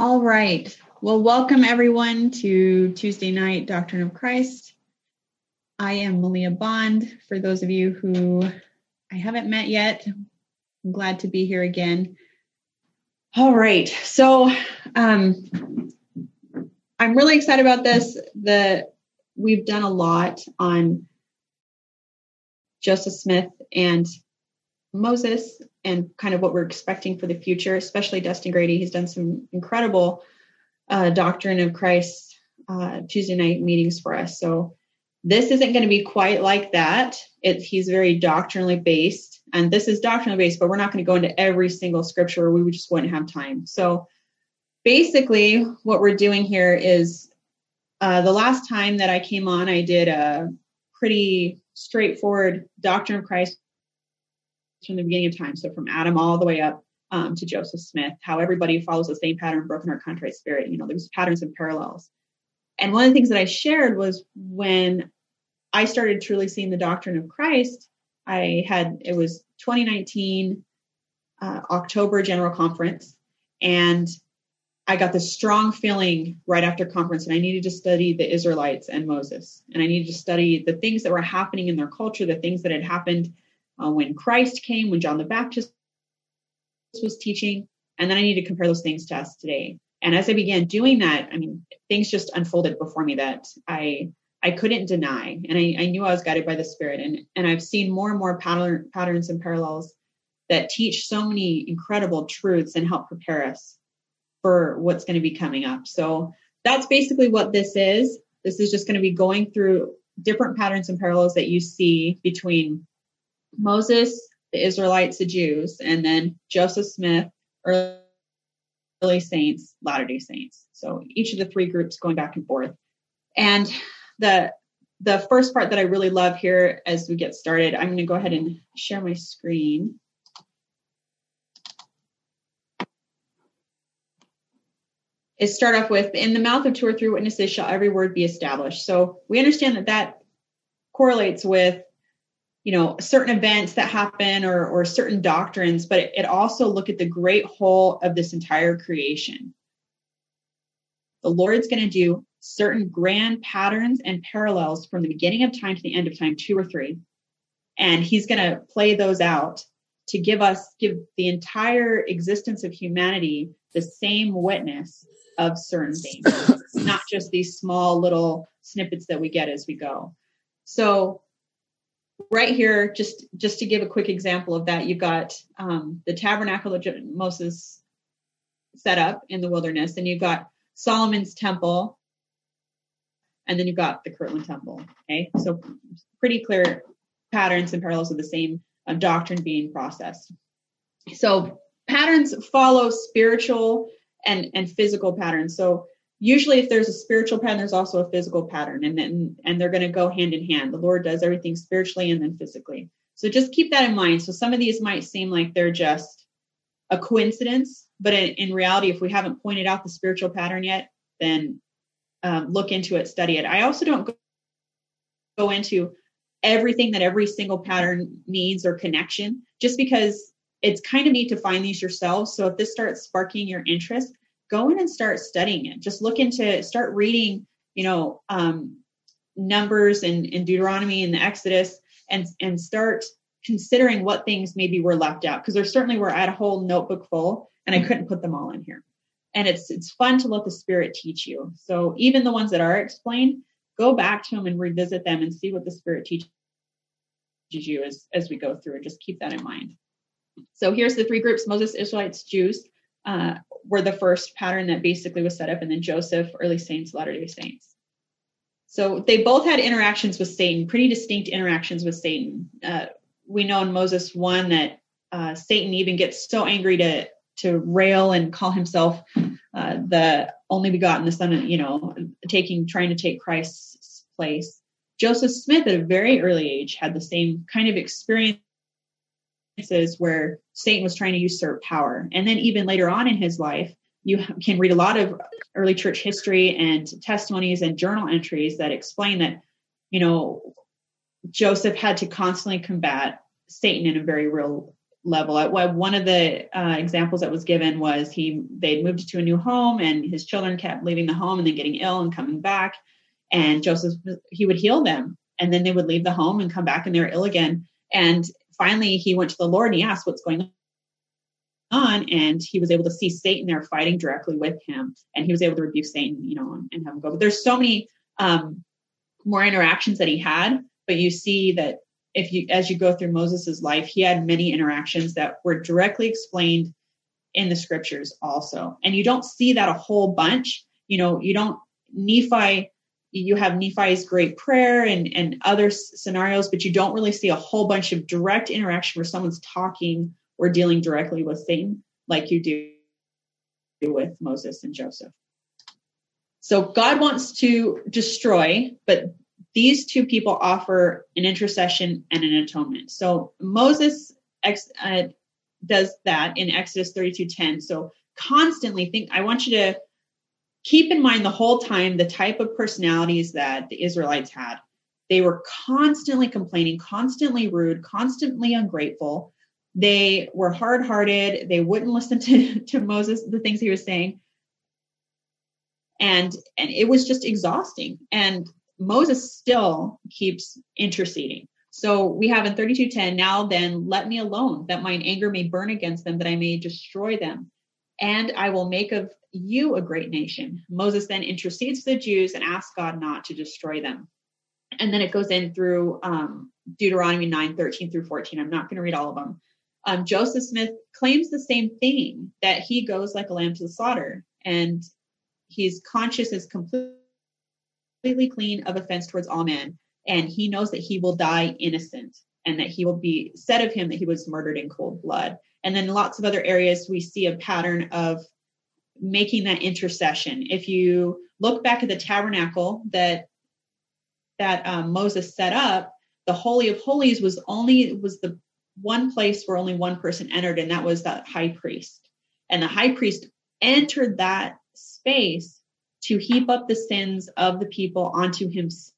All right. Well, welcome everyone to Tuesday night Doctrine of Christ. I am Malia Bond. For those of you who I haven't met yet, I'm glad to be here again. All right. So, um, I'm really excited about this. The we've done a lot on Joseph Smith and Moses and kind of what we're expecting for the future, especially Dustin Grady. He's done some incredible uh, doctrine of Christ uh, Tuesday night meetings for us. So this isn't going to be quite like that. It, he's very doctrinally based, and this is doctrinally based, but we're not going to go into every single scripture. We just wouldn't have time. So basically, what we're doing here is uh, the last time that I came on, I did a pretty straightforward doctrine of Christ from the beginning of time. So from Adam all the way up um, to Joseph Smith, how everybody follows the same pattern, broken heart, contrite spirit. You know, there's patterns and parallels. And one of the things that I shared was when I started truly seeing the doctrine of Christ, I had, it was 2019 uh, October General Conference. And I got this strong feeling right after conference, and I needed to study the Israelites and Moses. And I needed to study the things that were happening in their culture, the things that had happened uh, when Christ came, when John the Baptist was teaching, and then I need to compare those things to us today. And as I began doing that, I mean, things just unfolded before me that I I couldn't deny, and I, I knew I was guided by the Spirit. And and I've seen more and more pattern, patterns and parallels that teach so many incredible truths and help prepare us for what's going to be coming up. So that's basically what this is. This is just going to be going through different patterns and parallels that you see between Moses, the Israelites, the Jews, and then Joseph Smith, early saints, Latter day Saints. So each of the three groups going back and forth. And the the first part that I really love here as we get started, I'm going to go ahead and share my screen. Is start off with in the mouth of two or three witnesses shall every word be established. So we understand that that correlates with you know certain events that happen or or certain doctrines but it, it also look at the great whole of this entire creation. The lord's going to do certain grand patterns and parallels from the beginning of time to the end of time two or three and he's going to play those out to give us give the entire existence of humanity the same witness of certain things not just these small little snippets that we get as we go. So right here, just just to give a quick example of that, you've got um, the tabernacle that Moses set up in the wilderness, and you've got Solomon's temple, and then you've got the Kirtland temple. Okay, so pretty clear patterns and parallels of the same uh, doctrine being processed. So patterns follow spiritual and and physical patterns. So usually if there's a spiritual pattern there's also a physical pattern and then and they're going to go hand in hand. The lord does everything spiritually and then physically. So just keep that in mind. So some of these might seem like they're just a coincidence but in, in reality if we haven't pointed out the spiritual pattern yet then um, look into it study it. I also don't go into everything that every single pattern means or connection just because it's kind of neat to find these yourselves. So if this starts sparking your interest go in and start studying it. Just look into, start reading, you know, um, Numbers and, and Deuteronomy and the Exodus, and and start considering what things maybe were left out because there certainly were I had a whole notebook full and I couldn't put them all in here. And it's it's fun to let the Spirit teach you. So even the ones that are explained, go back to them and revisit them and see what the Spirit teaches you as as we go through. And just keep that in mind. So here's the three groups: Moses, Israelites, Jews. Uh, were the first pattern that basically was set up, and then Joseph, early saints, Latter day Saints. So they both had interactions with Satan, pretty distinct interactions with Satan. Uh, we know in Moses 1 that uh, Satan even gets so angry to to rail and call himself uh, the only begotten, the son, of, you know, taking trying to take Christ's place. Joseph Smith, at a very early age, had the same kind of experiences where Satan was trying to usurp power. And then even later on in his life, you can read a lot of early church history and testimonies and journal entries that explain that, you know, Joseph had to constantly combat Satan in a very real level. One of the uh, examples that was given was he they'd moved to a new home and his children kept leaving the home and then getting ill and coming back. And Joseph he would heal them and then they would leave the home and come back and they're ill again. And finally he went to the Lord and he asked what's going on and he was able to see Satan there fighting directly with him and he was able to rebuke Satan, you know, and have him go. But there's so many um, more interactions that he had, but you see that if you as you go through Moses's life, he had many interactions that were directly explained in the scriptures also. And you don't see that a whole bunch. You know, you don't Nephi you have Nephi's great prayer and and other scenarios, but you don't really see a whole bunch of direct interaction where someone's talking or dealing directly with Satan like you do with Moses and Joseph. So God wants to destroy, but these two people offer an intercession and an atonement. So Moses ex, uh, does that in Exodus 32:10. So constantly think I want you to keep in mind the whole time the type of personalities that the Israelites had. They were constantly complaining, constantly rude, constantly ungrateful. They were hard-hearted. They wouldn't listen to, to Moses, the things he was saying. And and it was just exhausting. And Moses still keeps interceding. So we have in 32:10, now then let me alone, that mine anger may burn against them, that I may destroy them. And I will make of you a great nation. Moses then intercedes for the Jews and asks God not to destroy them. And then it goes in through um, Deuteronomy 9, 13 through 14. I'm not going to read all of them. Um, Joseph Smith claims the same thing that he goes like a lamb to the slaughter. And he's conscious is completely clean of offense towards all men, and he knows that he will die innocent and that he will be said of him that he was murdered in cold blood. And then lots of other areas we see a pattern of making that intercession. If you look back at the tabernacle that that um, Moses set up, the holy of holies was only was the one place where only one person entered, and that was the high priest. And the high priest entered that space to heap up the sins of the people onto himself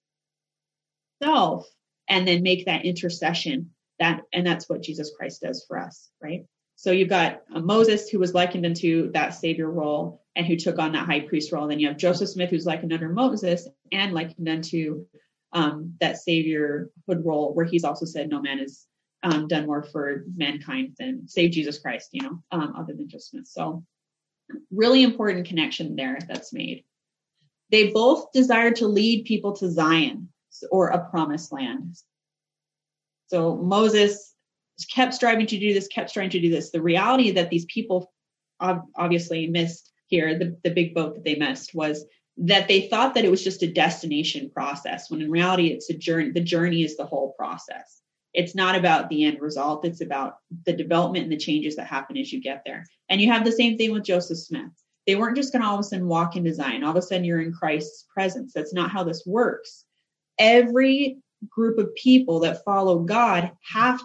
and then make that intercession that and that's what jesus christ does for us right? So you've got uh, moses who was likened unto that savior role and who took on that high priest role. Then you have joseph smith who's likened under moses and likened unto um, that saviorhood role where he's also said no man has um, done more for mankind than save jesus christ you know um, other than joseph smith. So really important connection there that's made. They both desired to lead people to Zion or a promised land. So Moses kept striving to do this, kept striving to do this. The reality that these people obviously missed here, the, the big boat that they missed was that they thought that it was just a destination process when in reality it's a journey the journey is the whole process it's not about the end result it's about the development and the changes that happen as you get there and you have the same thing with joseph smith they weren't just going to all of a sudden walk into Zion. All of a sudden, you're in Christ's presence. That's not how this works. Every group of people that follow God have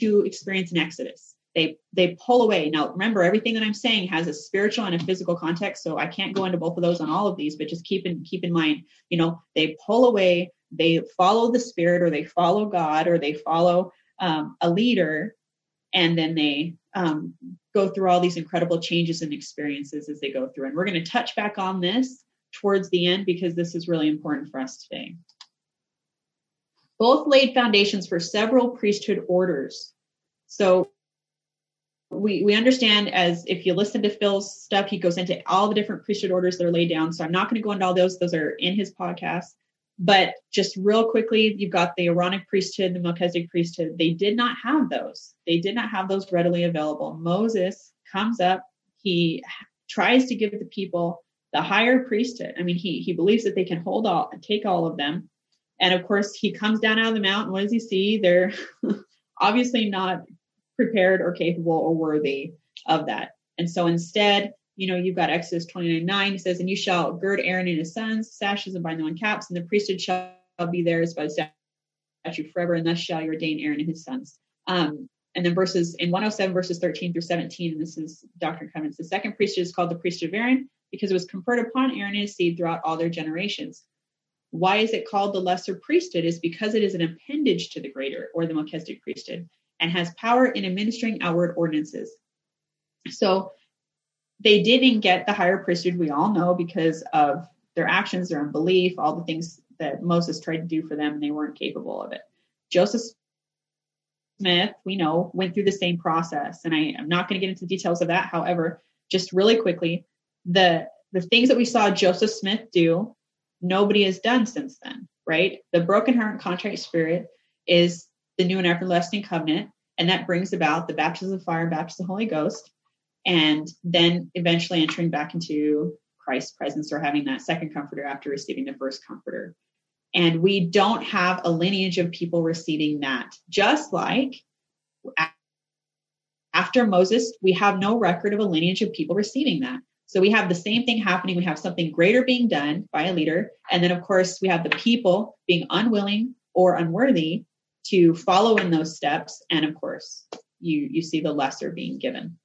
to experience an exodus. They they pull away. Now, remember, everything that I'm saying has a spiritual and a physical context, so I can't go into both of those on all of these. But just keep in keep in mind, you know, they pull away. They follow the Spirit, or they follow God, or they follow um, a leader, and then they um, go through all these incredible changes and experiences as they go through. And we're going to touch back on this towards the end because this is really important for us today. Both laid foundations for several priesthood orders. So we we understand as if you listen to Phil's stuff, he goes into all the different priesthood orders that are laid down. So I'm not going to go into all those; those are in his podcast. But just real quickly, you've got the Aaronic priesthood, the Melchizedek priesthood. They did not have those. They did not have those readily available. Moses comes up, he tries to give the people the higher priesthood. I mean, he he believes that they can hold all take all of them. And of course, he comes down out of the mountain. What does he see? They're obviously not prepared or capable or worthy of that. And so instead, you know, you've got Exodus 29 9. It says, And you shall gird Aaron and his sons, sashes, and bind them on caps, and the priesthood shall be theirs by statute forever, and thus shall you ordain Aaron and his sons. Um, and then verses in 107, verses 13 through 17, and this is and Covenants. The second priesthood is called the priesthood of Aaron because it was conferred upon Aaron and his seed throughout all their generations. Why is it called the lesser priesthood? Is because it is an appendage to the greater or the Melchizedek priesthood. and has power in administering outward ordinances. So they didn't get the higher priesthood, we all know, because of their actions, their unbelief, all the things that Moses tried to do for them, and they weren't capable of it. Joseph Smith, we know, went through the same process. And I am not going to get into the details of that. However, just really quickly, the the things that we saw Joseph Smith do, nobody has done since then, right? The broken heart and contrite spirit is the new and everlasting covenant, and that brings about the baptism of fire and baptism of the Holy Ghost, and then eventually entering back into Christ's presence or having that second comforter after receiving the first comforter. And we don't have a lineage of people receiving that. Just like after Moses, we have no record of a lineage of people receiving that. So we have the same thing happening. We have something greater being done by a leader. And then, of course, we have the people being unwilling or unworthy to follow in those steps. And of course, you, you see the lesser being given.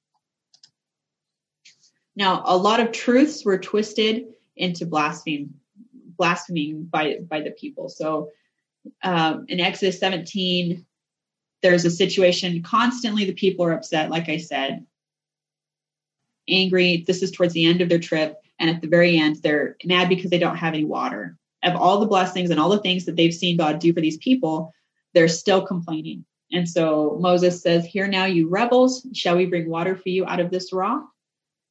Now, a lot of truths were twisted into blaspheme blaspheming by by the people. So um, in Exodus 17, there's a situation constantly the people are upset, like I said, angry. This is towards the end of their trip, and at the very end, they're mad because they don't have any water. Of all the blessings and all the things that they've seen God do for these people, they're still complaining. And so Moses says, Here now, you rebels, shall we bring water for you out of this rock?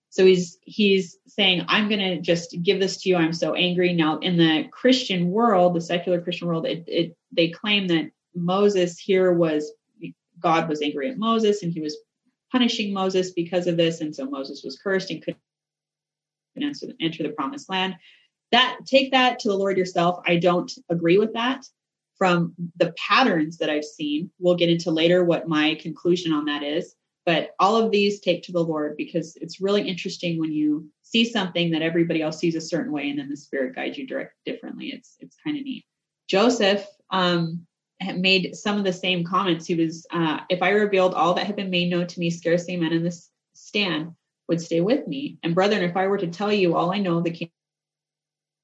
So he's he's saying, I'm gonna just give this to you. I'm so angry. Now in the Christian world, the secular Christian world, it, it they claim that Moses here was God was angry at Moses and he was punishing Moses because of this, and so Moses was cursed and couldn't enter, the promised land. That take that to the Lord yourself. I don't agree with that. From the patterns that I've seen, we'll get into later what my conclusion on that is. But all of these take to the Lord because it's really interesting when you see something that everybody else sees a certain way and then the Spirit guides you direct differently. It's it's kind of neat. Joseph um, made some of the same comments. He was, uh, if I revealed all that had been made known to me, scarcely a man in this stand would stay with me. And brethren, if I were to tell you all I know, the king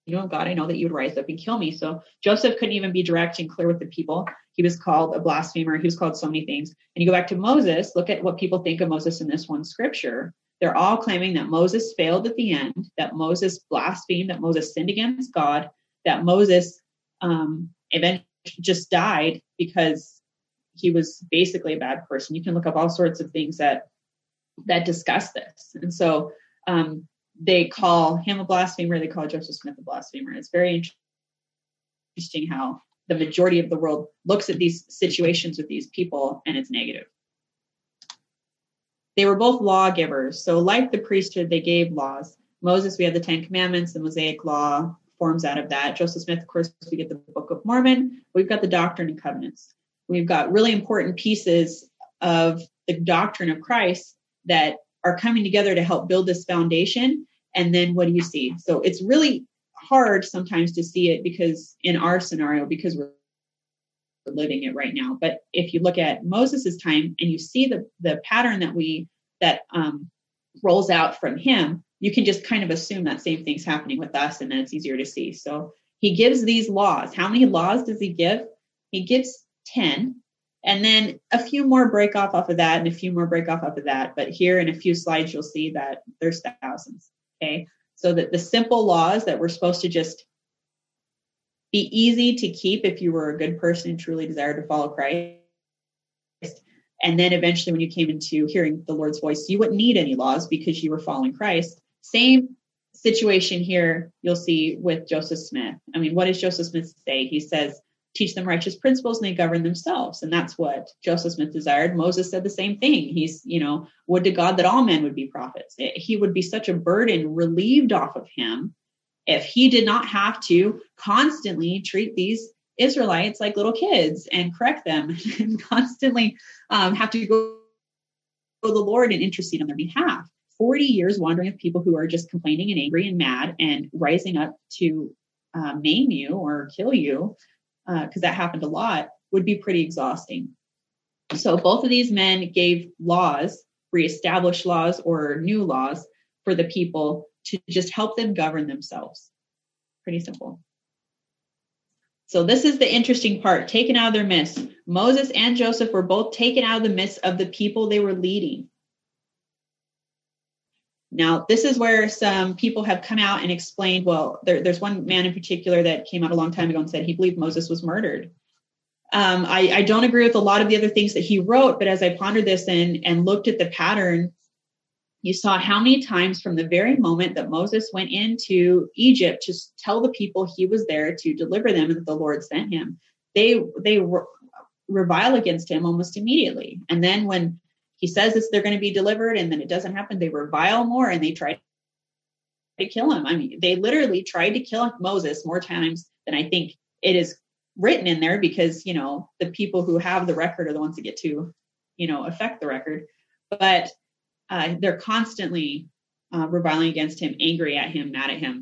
you know, God, I know that you would rise up and kill me. So Joseph couldn't even be direct and clear with the people. He was called a blasphemer. He was called so many things. And you go back to Moses, look at what people think of Moses in this one scripture. They're all claiming that Moses failed at the end, that Moses blasphemed, that Moses sinned against God, that Moses um, eventually just died because he was basically a bad person. You can look up all sorts of things that that discuss this. And so um, they call him a blasphemer. They call Joseph Smith a blasphemer. It's very interesting how the majority of the world looks at these situations with these people and it's negative. They were both lawgivers. So, like the priesthood, they gave laws. Moses, we have the Ten Commandments, the Mosaic Law forms out of that. Joseph Smith, of course, we get the Book of Mormon. We've got the Doctrine and Covenants. We've got really important pieces of the doctrine of Christ that are coming together to help build this foundation and then what do you see so it's really hard sometimes to see it because in our scenario because we're living it right now but if you look at moses's time and you see the the pattern that we that um, rolls out from him you can just kind of assume that same thing's happening with us and then it's easier to see so he gives these laws how many laws does he give he gives 10 and then a few more break off off of that and a few more break off off of that but here in a few slides you'll see that there's thousands Okay. So that the simple laws that we're supposed to just be easy to keep if you were a good person and truly desired to follow Christ. And then eventually, when you came into hearing the Lord's voice, you wouldn't need any laws because you were following Christ. Same situation here you'll see with Joseph Smith. I mean, what does Joseph Smith say? He says, teach them righteous principles and they govern themselves. And that's what Joseph Smith desired. Moses said the same thing. He's, you know, would to God that all men would be prophets. He would be such a burden relieved off of him if he did not have to constantly treat these Israelites like little kids and correct them and constantly um, have to go to the Lord and intercede on their behalf. 40 years wandering with people who are just complaining and angry and mad and rising up to uh, maim you or kill you because uh, that happened a lot, would be pretty exhausting. So both of these men gave laws, reestablished laws or new laws for the people to just help them govern themselves. Pretty simple. So this is the interesting part, taken out of their midst. Moses and Joseph were both taken out of the midst of the people they were leading. Now, this is where some people have come out and explained. Well, there, there's one man in particular that came out a long time ago and said he believed Moses was murdered. Um, I, I, don't agree with a lot of the other things that he wrote, but as I pondered this and, and looked at the pattern, you saw how many times from the very moment that Moses went into Egypt to tell the people he was there to deliver them and that the Lord sent him, they they revile against him almost immediately. And then when he says that they're going to be delivered and then it doesn't happen, they revile more and they try to kill him. I mean, they literally tried to kill Moses more times than I think it is written in there because, you know, the people who have the record are the ones that get to, you know, affect the record. But uh, they're constantly uh, reviling against him, angry at him, mad at him.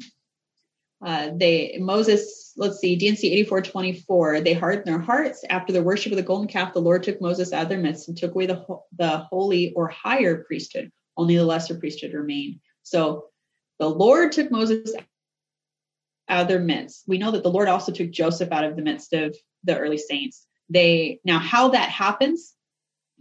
Uh, they Moses, let's see, D&C 8424, they hardened their hearts after the worship of the golden calf. The Lord took Moses out of their midst and took away the the holy or higher priesthood. Only the lesser priesthood remained. So the Lord took Moses out of their midst. We know that the Lord also took Joseph out of the midst of the early saints. They now how that happens,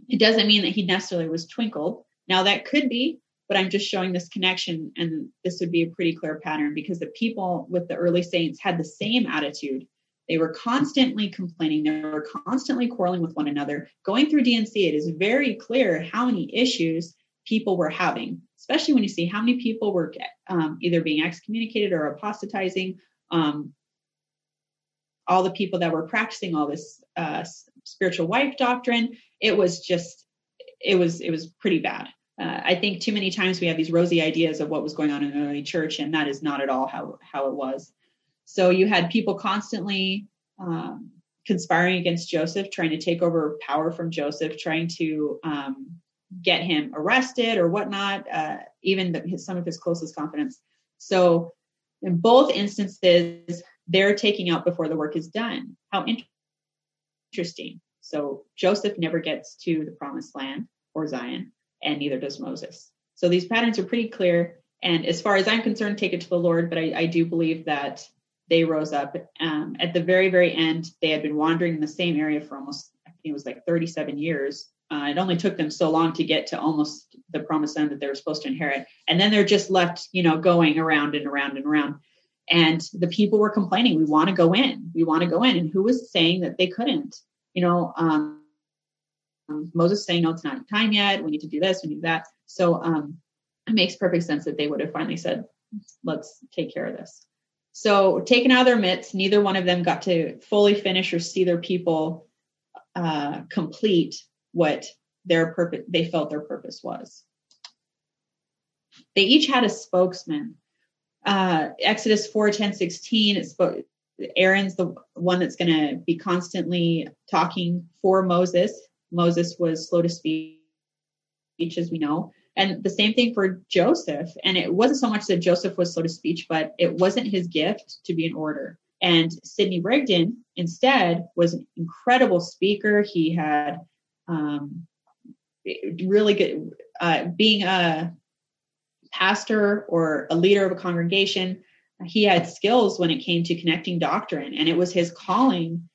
it doesn't mean that he necessarily was twinkled. Now that could be, but I'm just showing this connection, and this would be a pretty clear pattern because the people with the early saints had the same attitude. They were constantly complaining, they were constantly quarreling with one another. Going through D&C, it is very clear how many issues people were having, especially when you see how many people were um, either being excommunicated or apostatizing. Um, all the people that were practicing all this uh, spiritual wife doctrine, it was just, it was, it was pretty bad uh, I think too many times we have these rosy ideas of what was going on in the early church, and that is not at all how how it was. So you had people constantly um, conspiring against Joseph, trying to take over power from Joseph, trying to um, get him arrested or whatnot, uh, even the, his, some of his closest confidants. So in both instances, they're taking out before the work is done. How interesting. So Joseph never gets to the promised land or Zion and neither does Moses. So these patterns are pretty clear. And as far as I'm concerned, take it to the Lord. But I, I do believe that they rose up. Um, at the very, very end, they had been wandering in the same area for almost, I think it was like 37 years. Uh, it only took them so long to get to almost the promised land that they were supposed to inherit. And then they're just left, you know, going around and around and around. And the people were complaining, we want to go in, we want to go in. And who was saying that they couldn't? You know, um, um, Moses saying, no, it's not time yet. We need to do this, we need that. So um, it makes perfect sense that they would have finally said, let's take care of this. So taken out of their midst, neither one of them got to fully finish or see their people uh, complete what their purpose they felt their purpose was. They each had a spokesman. Uh, Exodus 4, 10, 16, it spoke, Aaron's the one that's going to be constantly talking for Moses Moses was slow to speech, as we know. And the same thing for Joseph. And it wasn't so much that Joseph was slow to speech, but it wasn't his gift to be an orator. And Sidney Rigdon instead was an incredible speaker. He had um, really good, uh, being a pastor or a leader of a congregation, he had skills when it came to connecting doctrine. And it was his calling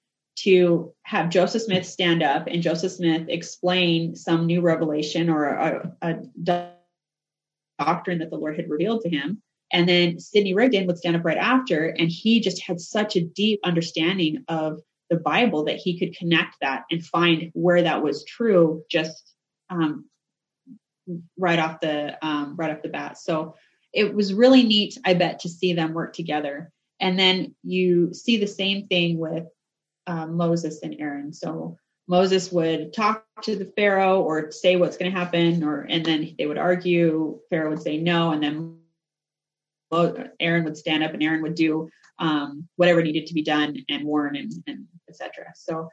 to have Joseph Smith stand up and Joseph Smith explain some new revelation or a, a, doctrine that the Lord had revealed to him. And then Sidney Rigdon would stand up right after, and he just had such a deep understanding of the Bible that he could connect that and find where that was true just um, right off the um, right off the bat. So it was really neat, I bet, to see them work together. And then you see the same thing with um, Moses and Aaron. So Moses would talk to the Pharaoh or say what's going to happen, or and then they would argue. Pharaoh would say no, and then Aaron would stand up and Aaron would do um, whatever needed to be done and warn and, and etc. So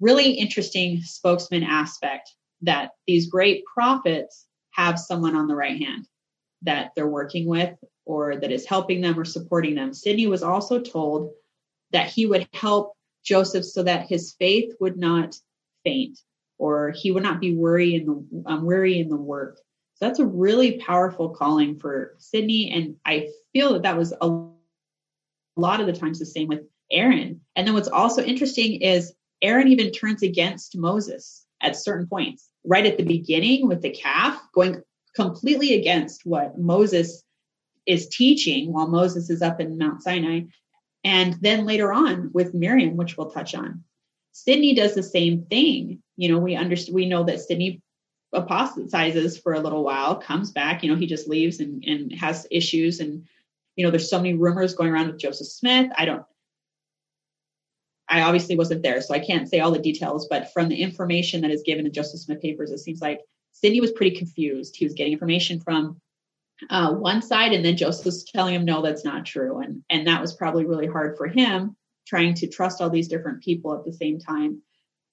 really interesting spokesman aspect that these great prophets have someone on the right hand that they're working with or that is helping them or supporting them. Sidney was also told that he would help Joseph so that his faith would not faint or he would not be weary in the um, weary in the work. So that's a really powerful calling for Sidney, and I feel that that was a lot of the times the same with Aaron. And then what's also interesting is Aaron even turns against Moses at certain points. Right at the beginning with the calf, going completely against what Moses is teaching while Moses is up in Mount Sinai. And then later on with Miriam, which we'll touch on. Sidney does the same thing. You know, we understand we know that Sidney apostatizes for a little while, comes back, you know, he just leaves and, and has issues. And, you know, there's so many rumors going around with Joseph Smith. I don't I obviously wasn't there, so I can't say all the details, but from the information that is given in Joseph Smith papers, it seems like Sidney was pretty confused. He was getting information from uh, one side, and then Joseph was telling him, no, that's not true. And, and that was probably really hard for him trying to trust all these different people at the same time.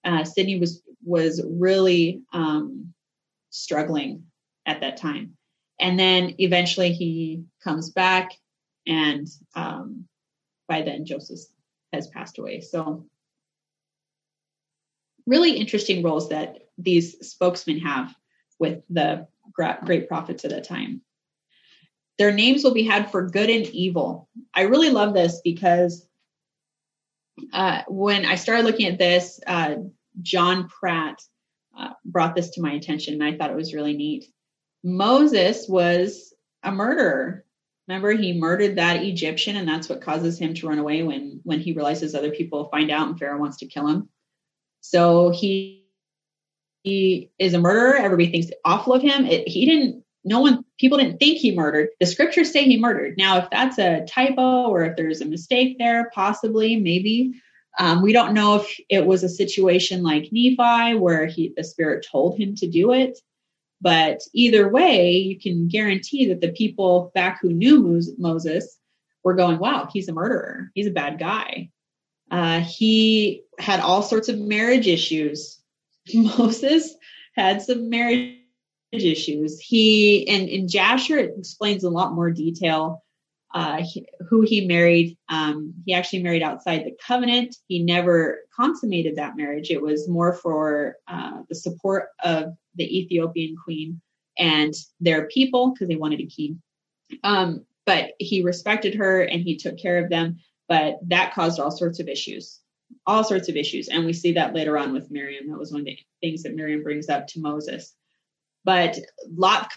Uh, Sidney was, was really um, struggling at that time. And then eventually he comes back, and um, by then Joseph has passed away. So, really interesting roles that these spokesmen have with the great prophets at that time. Their names will be had for good and evil. I really love this because uh, when I started looking at this, uh, John Pratt uh, brought this to my attention, and I thought it was really neat. Moses was a murderer. Remember, he murdered that Egyptian, and that's what causes him to run away when when he realizes other people find out and Pharaoh wants to kill him. So he he is a murderer. Everybody thinks awful of him. It, he didn't. No one, people didn't think he murdered. The scriptures say he murdered. Now, if that's a typo or if there's a mistake there, possibly, maybe. Um, we don't know if it was a situation like Nephi where he the Spirit told him to do it. But either way, you can guarantee that the people back who knew Moses were going, wow, he's a murderer. He's a bad guy. Uh, he had all sorts of marriage issues. Moses had some marriage issues. He, and in Jasher, it explains a lot more detail uh, he, who he married. Um, he actually married outside the covenant. He never consummated that marriage. It was more for uh, the support of the Ethiopian queen and their people because they wanted a king. Um, but he respected her and he took care of them. But that caused all sorts of issues, all sorts of issues. And we see that later on with Miriam. That was one of the things that Miriam brings up to Moses. But Lot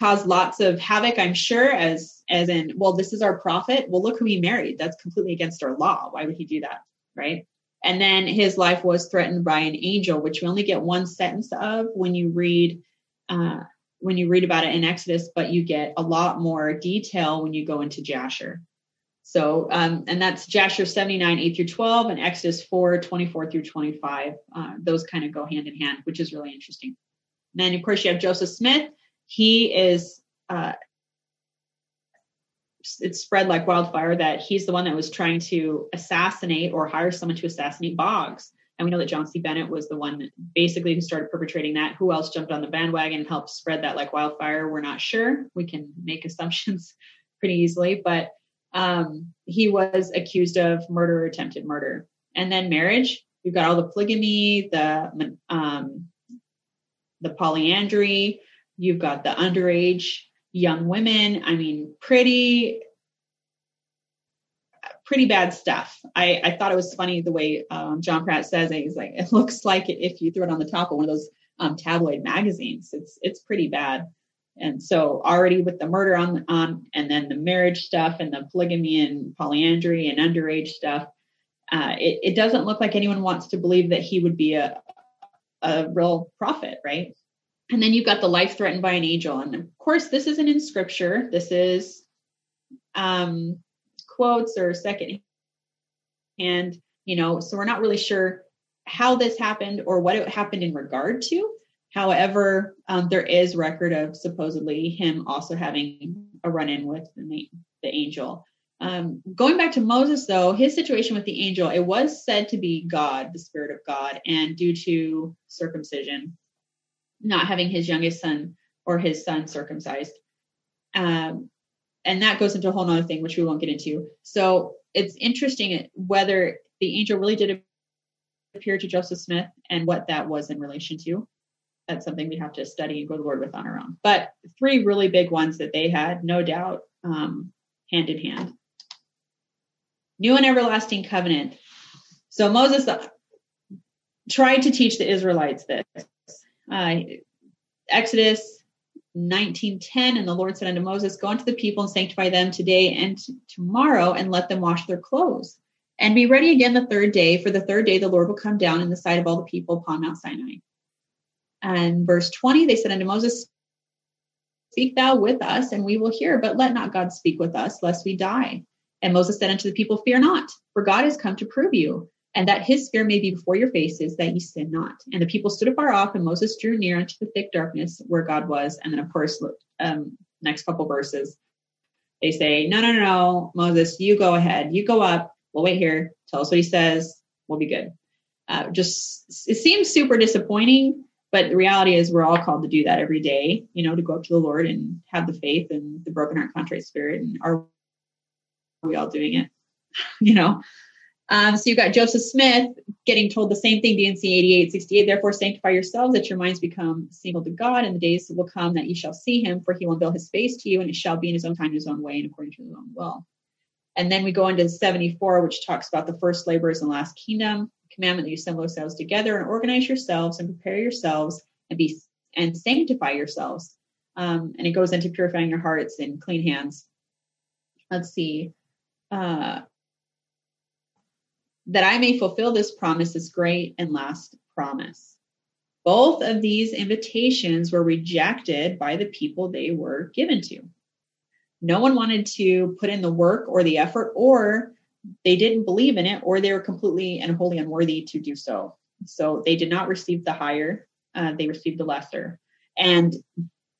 caused lots of havoc, I'm sure, as as in, well, this is our prophet. Well, look who he married. That's completely against our law. Why would he do that? Right. And then his life was threatened by an angel, which we only get one sentence of when you read uh, when you read about it in Exodus, but you get a lot more detail when you go into Jasher. So, um, and that's Jasher 79, 8 through 12, and Exodus 4, 24 through 25. Uh, those kind of go hand in hand, which is really interesting. And then, of course, you have Joseph Smith. He is, uh, it's spread like wildfire that he's the one that was trying to assassinate or hire someone to assassinate Boggs. And we know that John C. Bennett was the one basically who started perpetrating that. Who else jumped on the bandwagon and helped spread that like wildfire? We're not sure. We can make assumptions pretty easily, but um, he was accused of murder or attempted murder. And then marriage, you've got all the polygamy, the um, the polyandry, you've got the underage young women. I mean, pretty pretty bad stuff. I, I thought it was funny the way um, John Pratt says it. He's like, it looks like if you throw it on the top of one of those um, tabloid magazines. It's it's pretty bad. And so already with the murder on on and then the marriage stuff and the polygamy and polyandry and underage stuff, uh, it, it doesn't look like anyone wants to believe that he would be a a real prophet, right? And then you've got the life threatened by an angel. And of course, this isn't in scripture. This is um, quotes or second and you know so we're not really sure how this happened or what it happened in regard to however um, there is record of supposedly him also having a run-in with the, the angel um, going back to moses though his situation with the angel it was said to be god the spirit of god and due to circumcision not having his youngest son or his son circumcised um, and that goes into a whole other thing, which we won't get into. So it's interesting whether the angel really did appear to Joseph Smith and what that was in relation to. That's something we have to study and go to the Lord with on our own. But three really big ones that they had, no doubt, um, hand in hand. New and everlasting covenant. So Moses uh, tried to teach the Israelites this. Uh, Exodus 19:10 and the Lord said unto Moses go unto the people and sanctify them today and tomorrow and let them wash their clothes and be ready again the third day for the third day the Lord will come down in the sight of all the people upon Mount Sinai. And verse 20 they said unto Moses speak thou with us and we will hear but let not God speak with us lest we die. And Moses said unto the people fear not for God is come to prove you and that his fear may be before your faces, that ye sin not. And the people stood afar off, and Moses drew near unto the thick darkness where God was. And then, of course, um, next couple verses, they say, No, no, no, no, Moses, you go ahead. You go up. We'll wait here. Tell us what he says. We'll be good. Uh, just, it seems super disappointing, but the reality is we're all called to do that every day, you know, to go up to the Lord and have the faith and the broken heart, contrite spirit. And are we all doing it? you know, um, so you've got Joseph Smith getting told the same thing, D&C 8868. Therefore, sanctify yourselves that your minds become single to God, and the days will come that ye shall see him, for he will unveil his face to you, and it shall be in his own time, in his own way, and according to his own will. And then we go into 74, which talks about the first laborers and last kingdom. Commandment that you assemble yourselves together and organize yourselves and prepare yourselves and be and sanctify yourselves. Um, and it goes into purifying your hearts and clean hands. Let's see. Uh, that I may fulfill this promise, this great and last promise. Both of these invitations were rejected by the people they were given to. No one wanted to put in the work or the effort, or they didn't believe in it, or they were completely and wholly unworthy to do so. So they did not receive the higher, uh, they received the lesser. And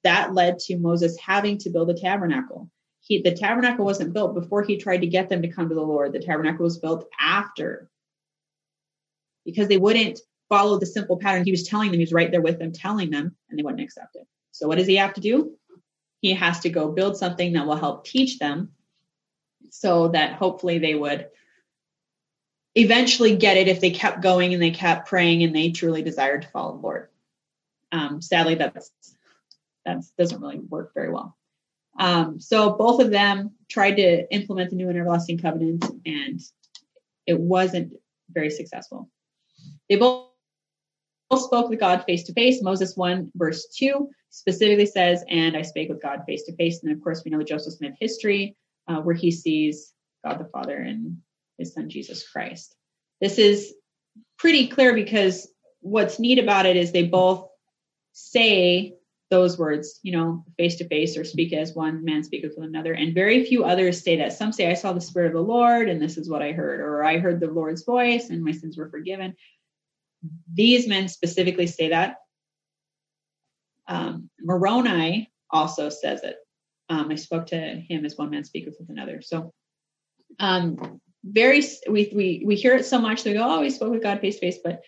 that led to Moses having to build a tabernacle he the tabernacle wasn't built before he tried to get them to come to the Lord. The tabernacle was built after because they wouldn't follow the simple pattern he was telling them. He was right there with them, telling them, and they wouldn't accept it. So what does he have to do? He has to go build something that will help teach them so that hopefully they would eventually get it if they kept going and they kept praying and they truly desired to follow the Lord. Um, sadly, that's that doesn't really work very well. Um, so both of them tried to implement the new everlasting covenant, and it wasn't very successful. They both spoke with God face to face. Moses 1, verse 2 specifically says, And I spake with God face to face. And of course, we know the Joseph Smith history uh, where he sees God the Father and his son Jesus Christ. This is pretty clear because what's neat about it is they both say those words, you know, face to face or speak as one man speaketh with another. And very few others say that. Some say, I saw the Spirit of the Lord and this is what I heard, or I heard the Lord's voice and my sins were forgiven. These men specifically say that. Um, Moroni also says it. Um, I spoke to him as one man speaketh with another. So, um, very, we, we, we hear it so much we go, oh, we spoke with God face to face, but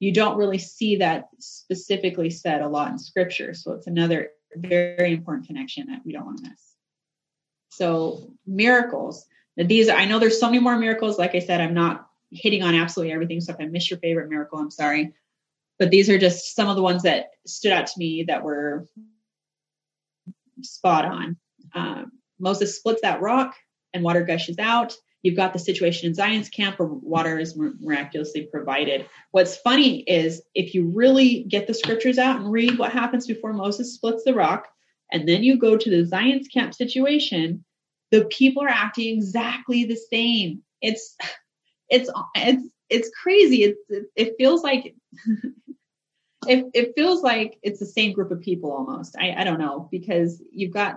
you don't really see that specifically said a lot in scripture. So it's another very important connection that we don't want to miss. So miracles. These I know there's so many more miracles. Like I said, I'm not hitting on absolutely everything. So if I miss your favorite miracle, I'm sorry. But these are just some of the ones that stood out to me that were spot on. Um, Moses splits that rock and water gushes out. You've got the situation in Zion's camp where water is miraculously provided. What's funny is if you really get the scriptures out and read what happens before Moses splits the rock, and then you go to the Zion's camp situation, the people are acting exactly the same. It's it's it's it's crazy. It, it feels like it, it feels like it's the same group of people almost. I, I don't know because you've got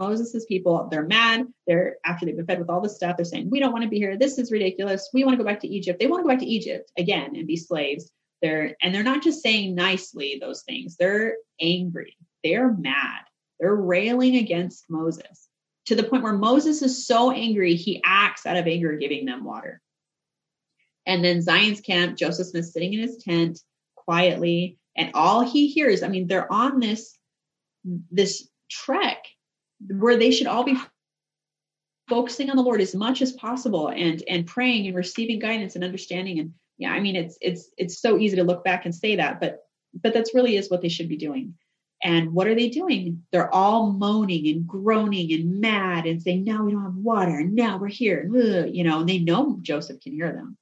Moses's people, they're mad. They're after they've been fed with all this stuff, they're saying, We don't want to be here. This is ridiculous. We want to go back to Egypt. They want to go back to Egypt again and be slaves. They're and they're not just saying nicely those things, they're angry, they're mad, they're railing against Moses to the point where Moses is so angry, he acts out of anger, giving them water. And then Zion's camp, Joseph Smith sitting in his tent quietly, and all he hears, I mean, they're on this this trek where they should all be focusing on the Lord as much as possible and and praying and receiving guidance and understanding and yeah I mean it's it's it's so easy to look back and say that but but that's really is what they should be doing And what are they doing? They're all moaning and groaning and mad and saying, now we don't have water. Now we're here. You know, and they know Joseph can hear them.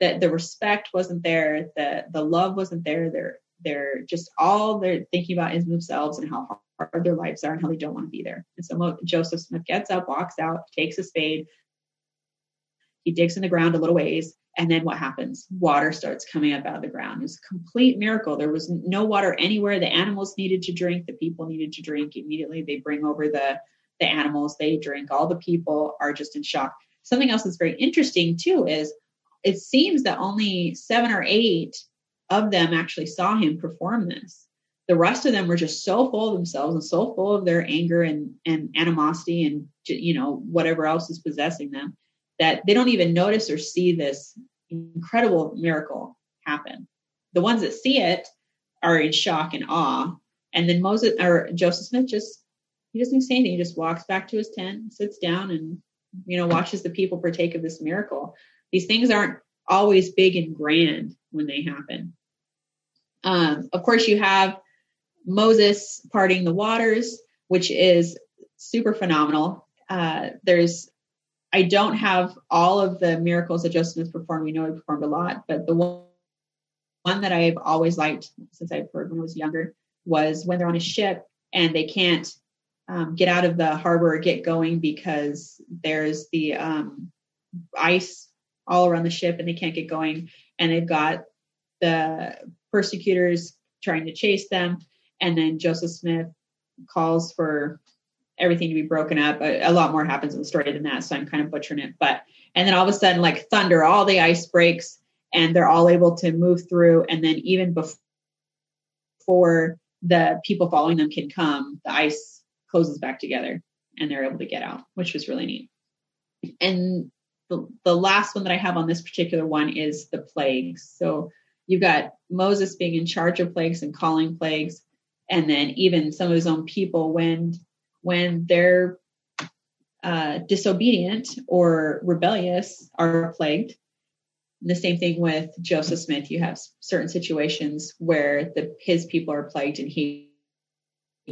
That the respect wasn't there, the the love wasn't there. They're they're just all they're thinking about is themselves and how hard their lives are and how they don't want to be there. And so Joseph Smith gets up, walks out, takes a spade, he digs in the ground a little ways, and then what happens? Water starts coming up out of the ground. It was a complete miracle. There was no water anywhere. The animals needed to drink. The people needed to drink. Immediately they bring over the, the animals. They drink. All the people are just in shock. Something else that's very interesting too is it seems that only seven or eight of them actually saw him perform this. The rest of them were just so full of themselves and so full of their anger and, and animosity and you know whatever else is possessing them that they don't even notice or see this incredible miracle happen. The ones that see it are in shock and awe. And then Moses or Joseph Smith just he doesn't say anything. He just walks back to his tent, sits down, and you know watches the people partake of this miracle. These things aren't always big and grand when they happen. Um, of course, you have Moses parting the waters, which is super phenomenal. Uh, there's I don't have all of the miracles that Joseph Smith performed. We know he performed a lot, but the one, one that I've always liked since I've heard when I was younger was when they're on a ship and they can't um, get out of the harbor or get going because there's the um, ice all around the ship and they can't get going. And they've got the persecutors trying to chase them. And then Joseph Smith calls for everything to be broken up. A, a, lot more happens in the story than that, so I'm kind of butchering it. But and then all of a sudden, like thunder, all the ice breaks, and they're all able to move through. And then even before the people following them can come, the ice closes back together, and they're able to get out, which was really neat. And the, the last one that I have on this particular one is the plagues. So you've got Moses being in charge of plagues and calling plagues, and then even some of his own people when when they're uh, disobedient or rebellious are plagued. And the same thing with Joseph Smith. You have certain situations where the, his people are plagued and he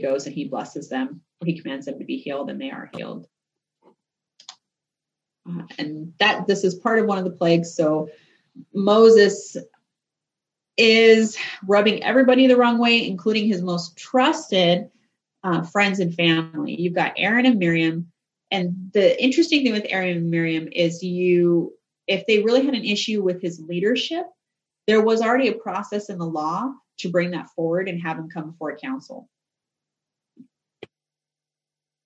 goes and he blesses them. He commands them to be healed and they are healed. Uh, and that this is part of one of the plagues. So Moses is rubbing everybody the wrong way, including his most trusted uh, friends and family. You've got Aaron and Miriam. And the interesting thing with Aaron and Miriam is you, if they really had an issue with his leadership, there was already a process in the law to bring that forward and have him come before a council.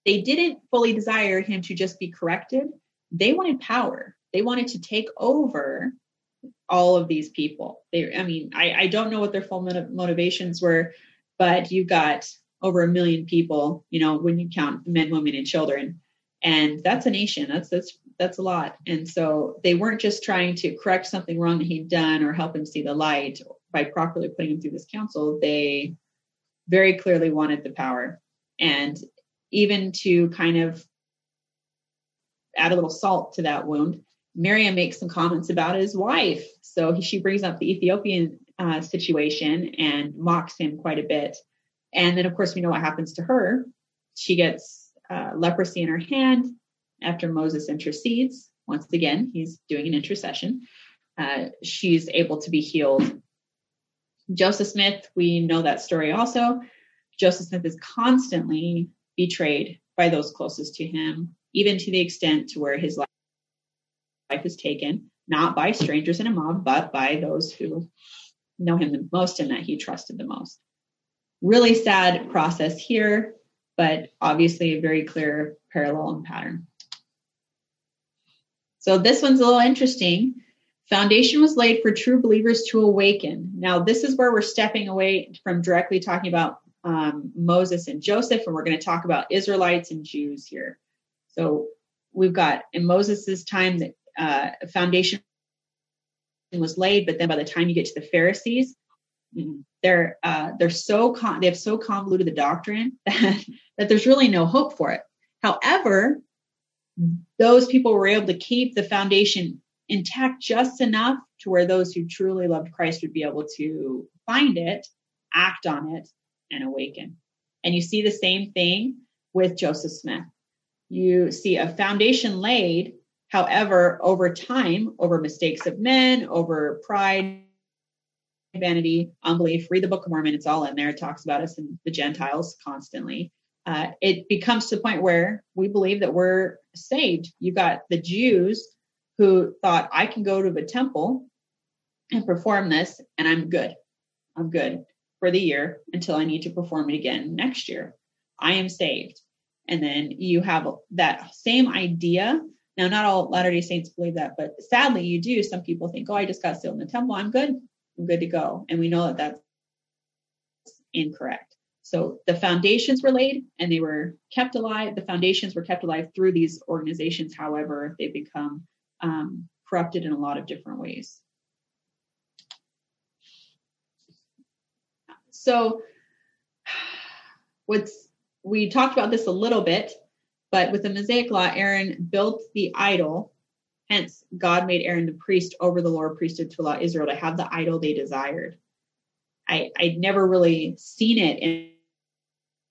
They didn't fully desire him to just be corrected. They wanted power. They wanted to take over all of these people. They, I mean, I, I don't know what their full motivations were, but you got over a million people, you know, when you count men, women, and children. And that's a nation. That's that's that's a lot. And so they weren't just trying to correct something wrong that he'd done or help him see the light by properly putting him through this council. They very clearly wanted the power. And even to kind of add a little salt to that wound, Miriam makes some comments about his wife. So he, she brings up the Ethiopian uh, situation and mocks him quite a bit. And then, of course, we know what happens to her. She gets uh, leprosy in her hand after Moses intercedes. Once again, he's doing an intercession. Uh, she's able to be healed. Joseph Smith, we know that story also. Joseph Smith is constantly betrayed by those closest to him, even to the extent to where his life is taken, not by strangers in a mob, but by those who know him the most and that he trusted the most. Really sad process here, but obviously a very clear parallel and pattern. So this one's a little interesting. Foundation was laid for true believers to awaken. Now, this is where we're stepping away from directly talking about um, Moses and Joseph, and we're going to talk about Israelites and Jews here. So we've got in Moses's time that uh, foundation was laid, but then by the time you get to the Pharisees, they're uh, they're so con- they have so convoluted the doctrine that, that there's really no hope for it. However, those people were able to keep the foundation intact just enough to where those who truly loved Christ would be able to find it, act on it, and awaken. And you see the same thing with Joseph Smith. You see a foundation laid, however, over time, over mistakes of men, over pride, vanity, unbelief. Read the Book of Mormon, it's all in there. It talks about us and the Gentiles constantly. Uh, it becomes to the point where we believe that we're saved. You got the Jews who thought, I can go to the temple and perform this, and I'm good. I'm good for the year until I need to perform it again next year. I am saved. And then you have that same idea. Now, not all Latter day Saints believe that, but sadly, you do. Some people think, oh, I just got sealed in the temple. I'm good. I'm good to go. And we know that that's incorrect. So the foundations were laid and they were kept alive. The foundations were kept alive through these organizations. However, they become um, corrupted in a lot of different ways. So, what's we talked about this a little bit, but with the Mosaic Law, Aaron built the idol. Hence, God made Aaron the priest over the lower priesthood to allow Israel to have the idol they desired. I I'd never really seen it in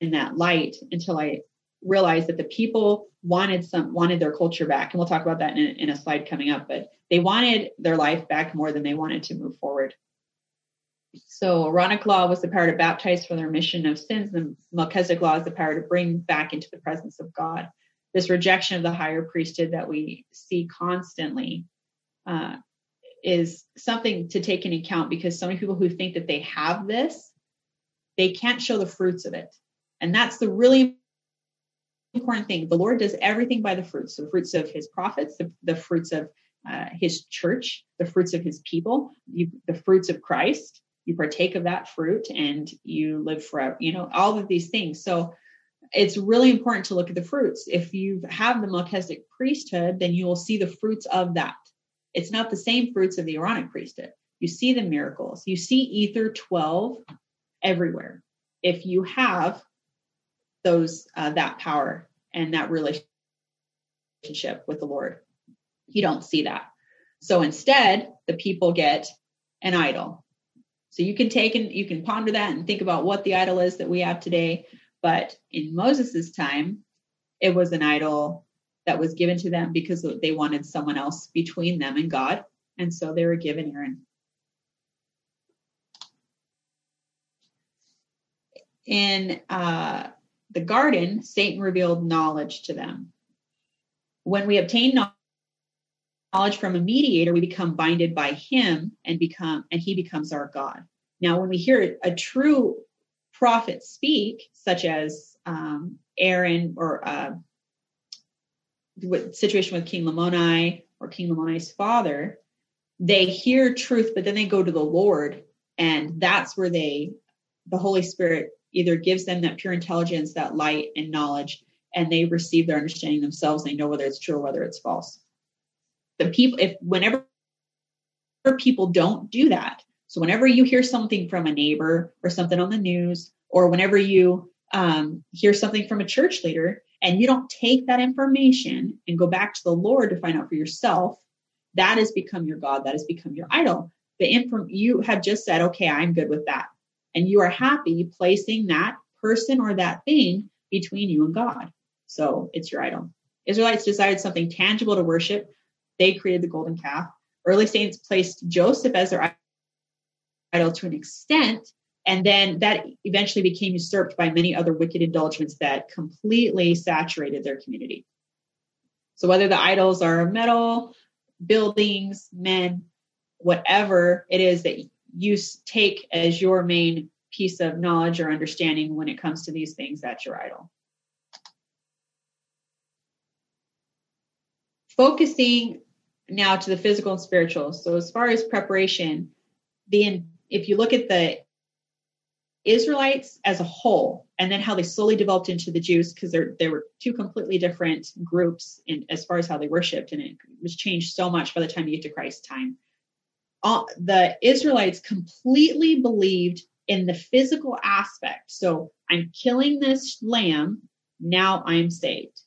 in that light until I realized that the people wanted some wanted their culture back, and we'll talk about that in in a slide coming up. But they wanted their life back more than they wanted to move forward. So Aaronic law was the power to baptize for the remission of sins. and Melchizedek law is the power to bring back into the presence of God. This rejection of the higher priesthood that we see constantly uh, is something to take into account because so many people who think that they have this, they can't show the fruits of it. And that's the really important thing. The Lord does everything by the fruits, the fruits of his prophets, the, the fruits of uh, his church, the fruits of his people, you, the fruits of Christ you partake of that fruit and you live forever you know all of these things. So it's really important to look at the fruits. If you have the melchizedek priesthood then you will see the fruits of that. It's not the same fruits of the aaronic priesthood. You see the miracles. You see ether 12 everywhere. If you have those uh, that power and that relationship with the lord you don't see that. So instead the people get an idol so you can take and you can ponder that and think about what the idol is that we have today. But in Moses's time, it was an idol that was given to them because they wanted someone else between them and God. And so they were given Aaron. In uh, the garden, Satan revealed knowledge to them. When we obtain knowledge, from a mediator, we become binded by him and become and he becomes our God. Now, when we hear a true prophet speak, such as um, Aaron or uh, situation with King Lamoni or King Lamoni's father, they hear truth, but then they go to the Lord, and that's where they, the Holy Spirit, either gives them that pure intelligence, that light and knowledge, and they receive their understanding themselves. They know whether it's true or whether it's false the people if whenever people don't do that so whenever you hear something from a neighbor or something on the news or whenever you um, hear something from a church leader and you don't take that information and go back to the lord to find out for yourself that has become your god that has become your idol. The inform you have just said okay i'm good with that. And you are happy placing that person or that thing between you and god. So it's your idol. Israelites desired something tangible to worship they created the golden calf. Early saints placed Joseph as their idol to an extent, and then that eventually became usurped by many other wicked indulgements that completely saturated their community. So whether the idols are metal, buildings, men, whatever it is that you take as your main piece of knowledge or understanding when it comes to these things, that's your idol. Focusing now to the physical and spiritual. So as far as preparation, the if you look at the Israelites as a whole, and then how they slowly developed into the Jews, because there there were two completely different groups in as far as how they worshipped, and it was changed so much by the time you get to Christ's time. All, the Israelites completely believed in the physical aspect. So I'm killing this lamb, now I'm saved.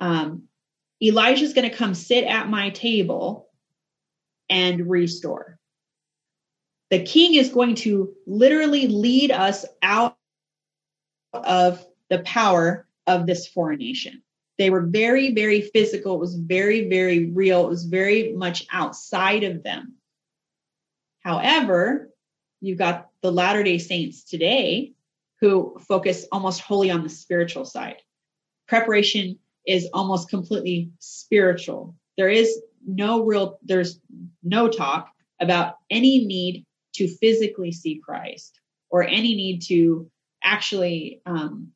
Um, Elijah's going to come sit at my table and restore. The king is going to literally lead us out of the power of this foreign nation. They were very, very physical. It was very, very real. It was very much outside of them. However, you've got the Latter day Saints today who focus almost wholly on the spiritual side. Preparation is almost completely spiritual. There is no real, there's no talk about any need to physically see Christ or any need to actually um,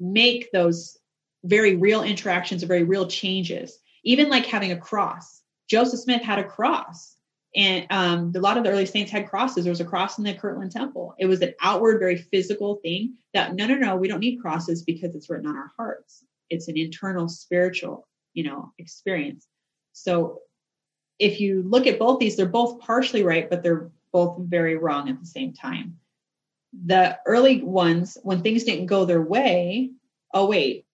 make those very real interactions or very real changes. Even like having a cross. Joseph Smith had a cross. And um, a lot of the early saints had crosses. There was a cross in the Kirtland Temple. It was an outward, very physical thing that no, no, no, we don't need crosses because it's written on our hearts. It's an internal spiritual, you know, experience. So if you look at both these, they're both partially right, but they're both very wrong at the same time. The early ones, when things didn't go their way, oh, wait,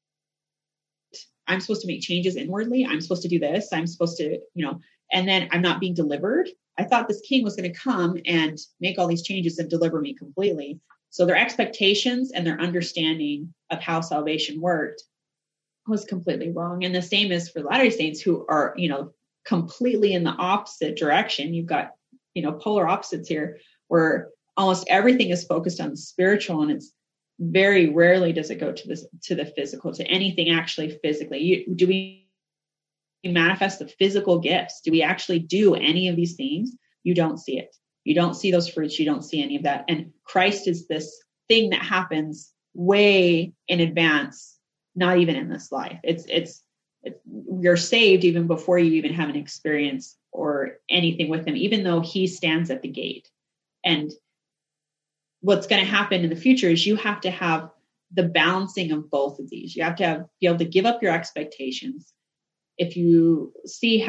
I'm supposed to make changes inwardly. I'm supposed to do this. I'm supposed to, you know, and then I'm not being delivered. I thought this king was going to come and make all these changes and deliver me completely. So their expectations and their understanding of how salvation worked was completely wrong. And the same is for Latter-day Saints who are, you know, completely in the opposite direction. You've got, you know, polar opposites here where almost everything is focused on the spiritual and it's very rarely does it go to this to the physical to anything actually physically you, do we manifest the physical gifts. Do we actually do any of these things? You don't see it. You don't see those fruits. You don't see any of that. And christ is this thing that happens way in advance not even in this life. It's it's you're saved even before you even have an experience or anything with him even though he stands at the gate. And what's going to happen in the future is you have to have the balancing of both of these. You have to have be able to give up your expectations if you see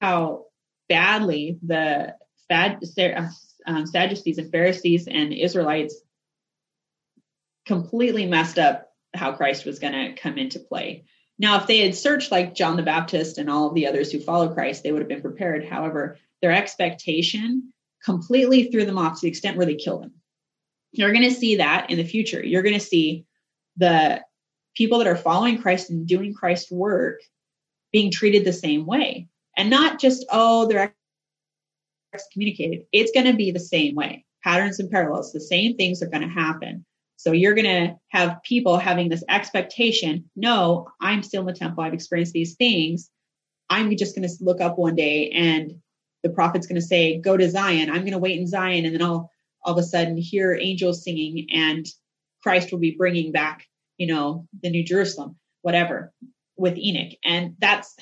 how badly the um, Sadducees and Pharisees and Israelites completely messed up how Christ was going to come into play. Now, if they had searched like John the Baptist and all of the others who followed Christ, they would have been prepared. However, their expectation completely threw them off to the extent where they killed him. You're going to see that in the future. You're going to see the people that are following Christ and doing Christ's work being treated the same way. And not just, oh, they're excommunicated. It's going to be the same way. Patterns and parallels. The same things are going to happen. So you're going to have people having this expectation no, I'm still in the temple. I've experienced these things. I'm just going to look up one day and the prophet's going to say, Go to Zion. I'm going to wait in Zion. And then I'll all of a sudden hear angels singing and Christ will be bringing back, you know, the New Jerusalem, whatever, with Enoch. And that's,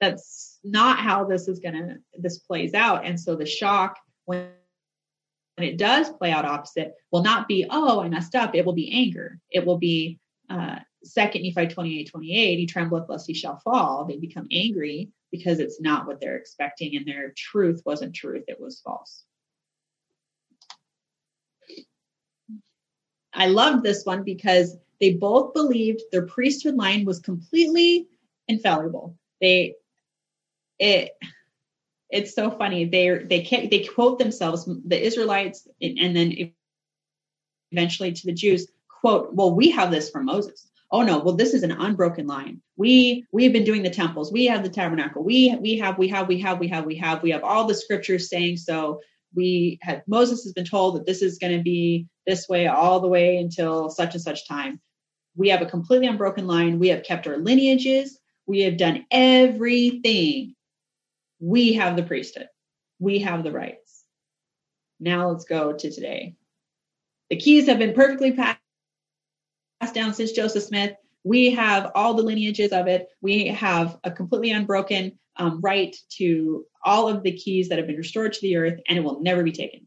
that's not how this is to, this plays out. And so the shock when when it does play out opposite, will not be, oh, I messed up. It will be anger. It will be uh, second Nephi 28, 28, he trembleth lest he shall fall. They become angry because it's not what they're expecting and their truth wasn't truth, it was false. I loved this one because they both believed their priesthood line was completely infallible. They it it's so funny. They they can't, they quote themselves, the Israelites, and then eventually to the Jews, quote, "Well, we have this from Moses." Oh no, well this is an unbroken line. We we have been doing the temples. We have the tabernacle. We we have we have we have we have we have we have all the scriptures saying so. We had Moses has been told that this is going to be this way all the way until such and such time. We have a completely unbroken line. We have kept our lineages. We have done everything we have the priesthood, we have the rights. Now let's go to today. The keys have been perfectly passed down since Joseph Smith. We have all the lineages of it. We have a completely unbroken um, right to all of the keys that have been restored to the earth, and it will never be taken.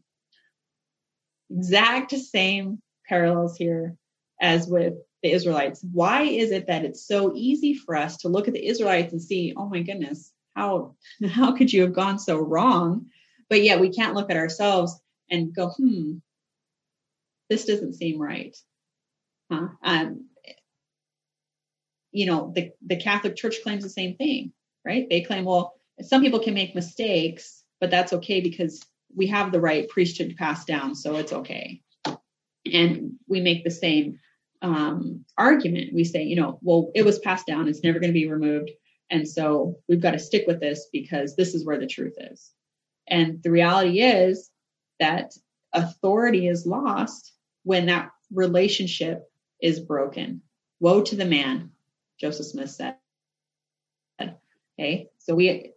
Exact same parallels here as with the Israelites. Why is it that it's so easy for us to look at the Israelites and see, oh my goodness, how how could you have gone so wrong? But yet we can't look at ourselves and go hmm this doesn't seem right. Huh? Um, you know the the catholic church claims the same thing right? They claim well some people can make mistakes but that's okay because we have the right priesthood passed down so it's okay. And we make the same um, argument. We say, you know, well, it was passed down, it's never going to be removed. And so we've got to stick with this because this is where the truth is. And the reality is that authority is lost when that relationship is broken. Woe to the man, Joseph Smith said. Okay, so we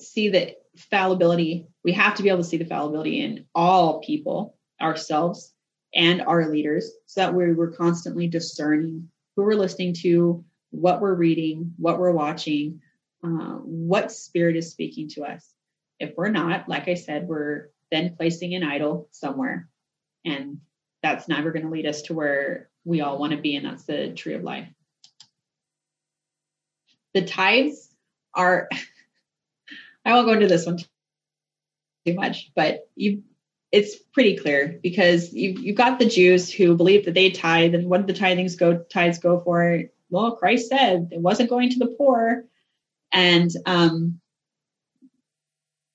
see that fallibility, we have to be able to see the fallibility in all people, ourselves and our leaders, so that we we're constantly discerning who we're listening to, what we're reading, what we're watching, uh, what spirit is speaking to us. If we're not, like I said, we're then placing an idol somewhere. And that's never going to lead us to where we all want to be, and that's the tree of life. The tithes are, I won't go into this one too much, but you it's pretty clear because you you've got the Jews who believe that they tithe, and what did the tithings go tithes go for? Well, Christ said it wasn't going to the poor, and um,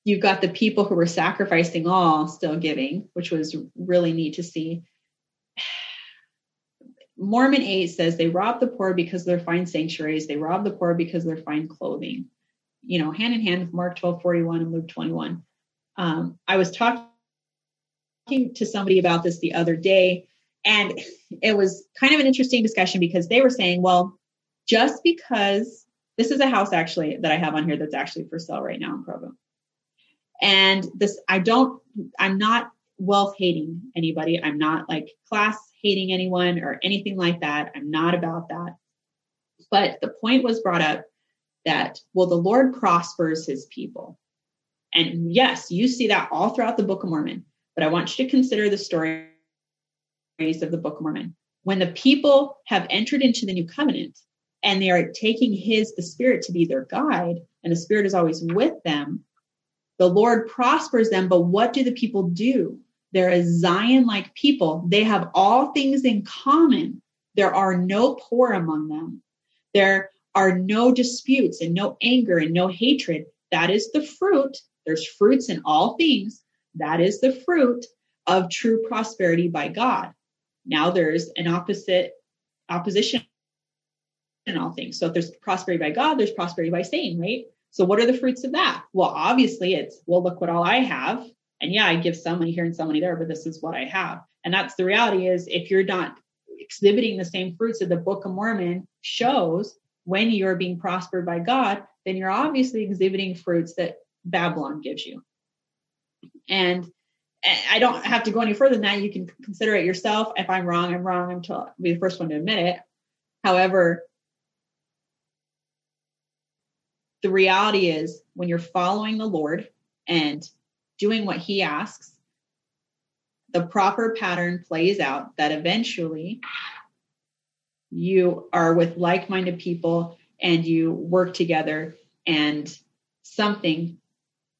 you've got the people who were sacrificing all still giving, which was really neat to see. Mormon 8 says they rob the poor because their fine sanctuaries. They rob the poor because their fine clothing. You know, hand in hand with Mark 12, 41 and Luke 21. Um, I was talking to somebody about this the other day, and it was kind of an interesting discussion because they were saying, well, just because this is a house actually that I have on here that's actually for sale right now in Provo. And this, I don't, I'm not wealth hating anybody. I'm not like class hating anyone or anything like that. I'm not about that. But the point was brought up that, well, the Lord prospers his people. And yes, you see that all throughout the Book of Mormon. But I want you to consider the stories of the Book of Mormon. When the people have entered into the new covenant and they are taking his, the Spirit, to be their guide, and the Spirit is always with them, the Lord prospers them. But what do the people do? They're a Zion like people. They have all things in common. There are no poor among them. There are no disputes and no anger and no hatred. That is the fruit. There's fruits in all things. That is the fruit of true prosperity by God. Now there's an opposite opposition in all things. So if there's prosperity by God, there's prosperity by Satan, right? So what are the fruits of that? Well, obviously it's, well, look what all I have. And yeah, I give some money here and some money there, but this is what I have. And that's the reality is if you're not exhibiting the same fruits that the Book of Mormon shows when you're being prospered by God, then you're obviously exhibiting fruits that Babylon gives you. And I don't have to go any further than that. You can consider it yourself. If I'm wrong, I'm wrong. I'm to be the first one to admit it. However, the reality is when you're following the Lord and doing what he asks, the proper pattern plays out that eventually you are with like minded people and you work together and something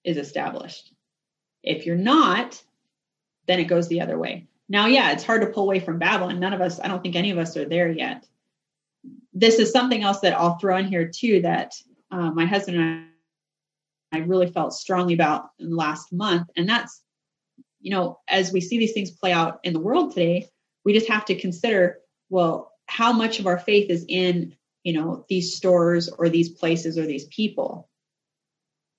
is established. If you're not, then it goes the other way. Now, yeah, it's hard to pull away from Babylon. None of us, I don't think any of us are there yet. This is something else that I'll throw in here too that uh, my husband and I, I really felt strongly about in the last month. And that's, you know, as we see these things play out in the world today, we just have to consider, well, how much of our faith is in, you know, these stores or these places or these people?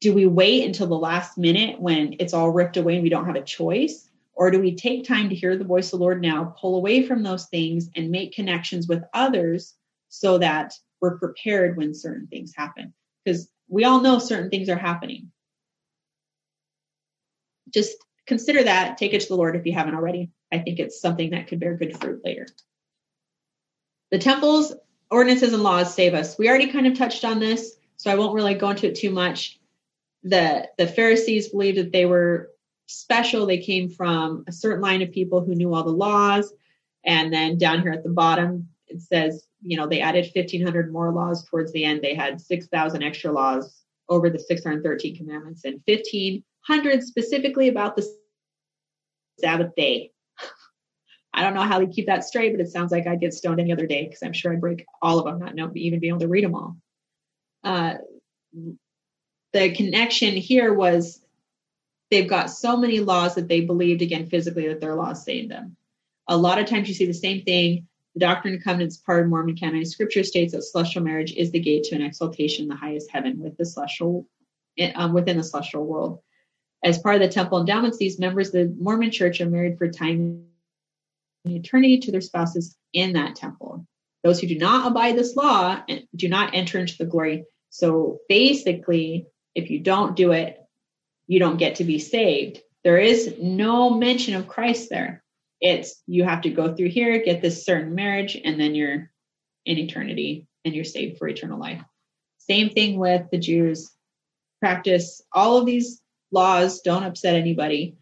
Do we wait until the last minute when it's all ripped away and we don't have a choice? Or do we take time to hear the voice of the Lord now, pull away from those things and make connections with others so that we're prepared when certain things happen? because we all know certain things are happening. Just consider that, take it to the Lord if you haven't already. I think it's something that could bear good fruit later. The temples, ordinances, and laws save us. We already kind of touched on this, so I won't really go into it too much. The, the Pharisees believed that they were special. They came from a certain line of people who knew all the laws. And then down here at the bottom, it says you know, they added 1,500 more laws towards the end. They had 6,000 extra laws over the 613 commandments and 1,500 specifically about the Sabbath day. I don't know how they keep that straight, but it sounds like I'd get stoned any other day because I'm sure I'd break all of them, not know, even be able to read them all. Uh, the connection here was they've got so many laws that they believed again physically that their laws saved them. a lot of times you see the same thing. The Doctrine and Covenants part of Mormon Canonized Scripture states that celestial marriage is the gate to an exaltation in the highest heaven with the celestial, um, within the celestial world. As part of the temple endowments, these members of the Mormon Church are married for time and eternity to their spouses in that temple. Those who do not abide this law do not enter into the glory. So basically, if you don't do it, you don't get to be saved. There is no mention of Christ there. It's you have to go through here, get this certain marriage, and then you're in eternity and you're saved for eternal life. Same thing with the Jews. Practice all of these laws, don't upset anybody,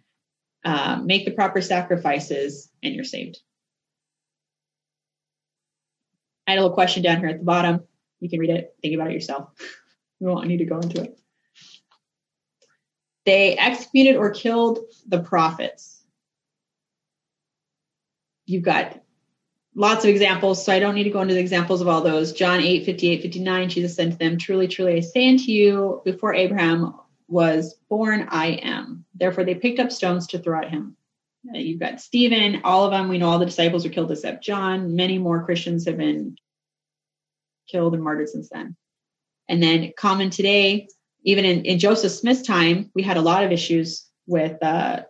uh, make the proper sacrifices, and you're saved. I had a little question down here at the bottom. You can read it, think about it yourself. we won't need to go into it. They executed or killed the prophets. You've got lots of examples, so I don't need to go into the examples of all those. John 8, 58, 59, Jesus said to them, Truly, truly, I say unto you, before Abraham was born, I am. Therefore, they picked up stones to throw at him. You've got Stephen, all of them. We know all the disciples were killed except John. Many more Christians have been killed and martyred since then. And then, common today, even in, in Joseph Smith's time, we had a lot of issues with uh,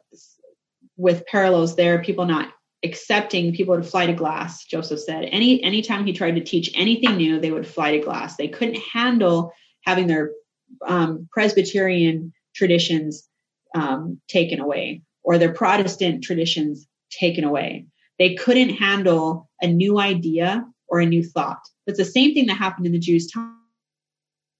with parallels there. People not accepting people to fly to glass. Joseph said any anytime he tried to teach anything new, they would fly to glass. They couldn't handle having their um, Presbyterian traditions um, taken away or their Protestant traditions taken away. They couldn't handle a new idea or a new thought. That's the same thing that happened in the Jews' time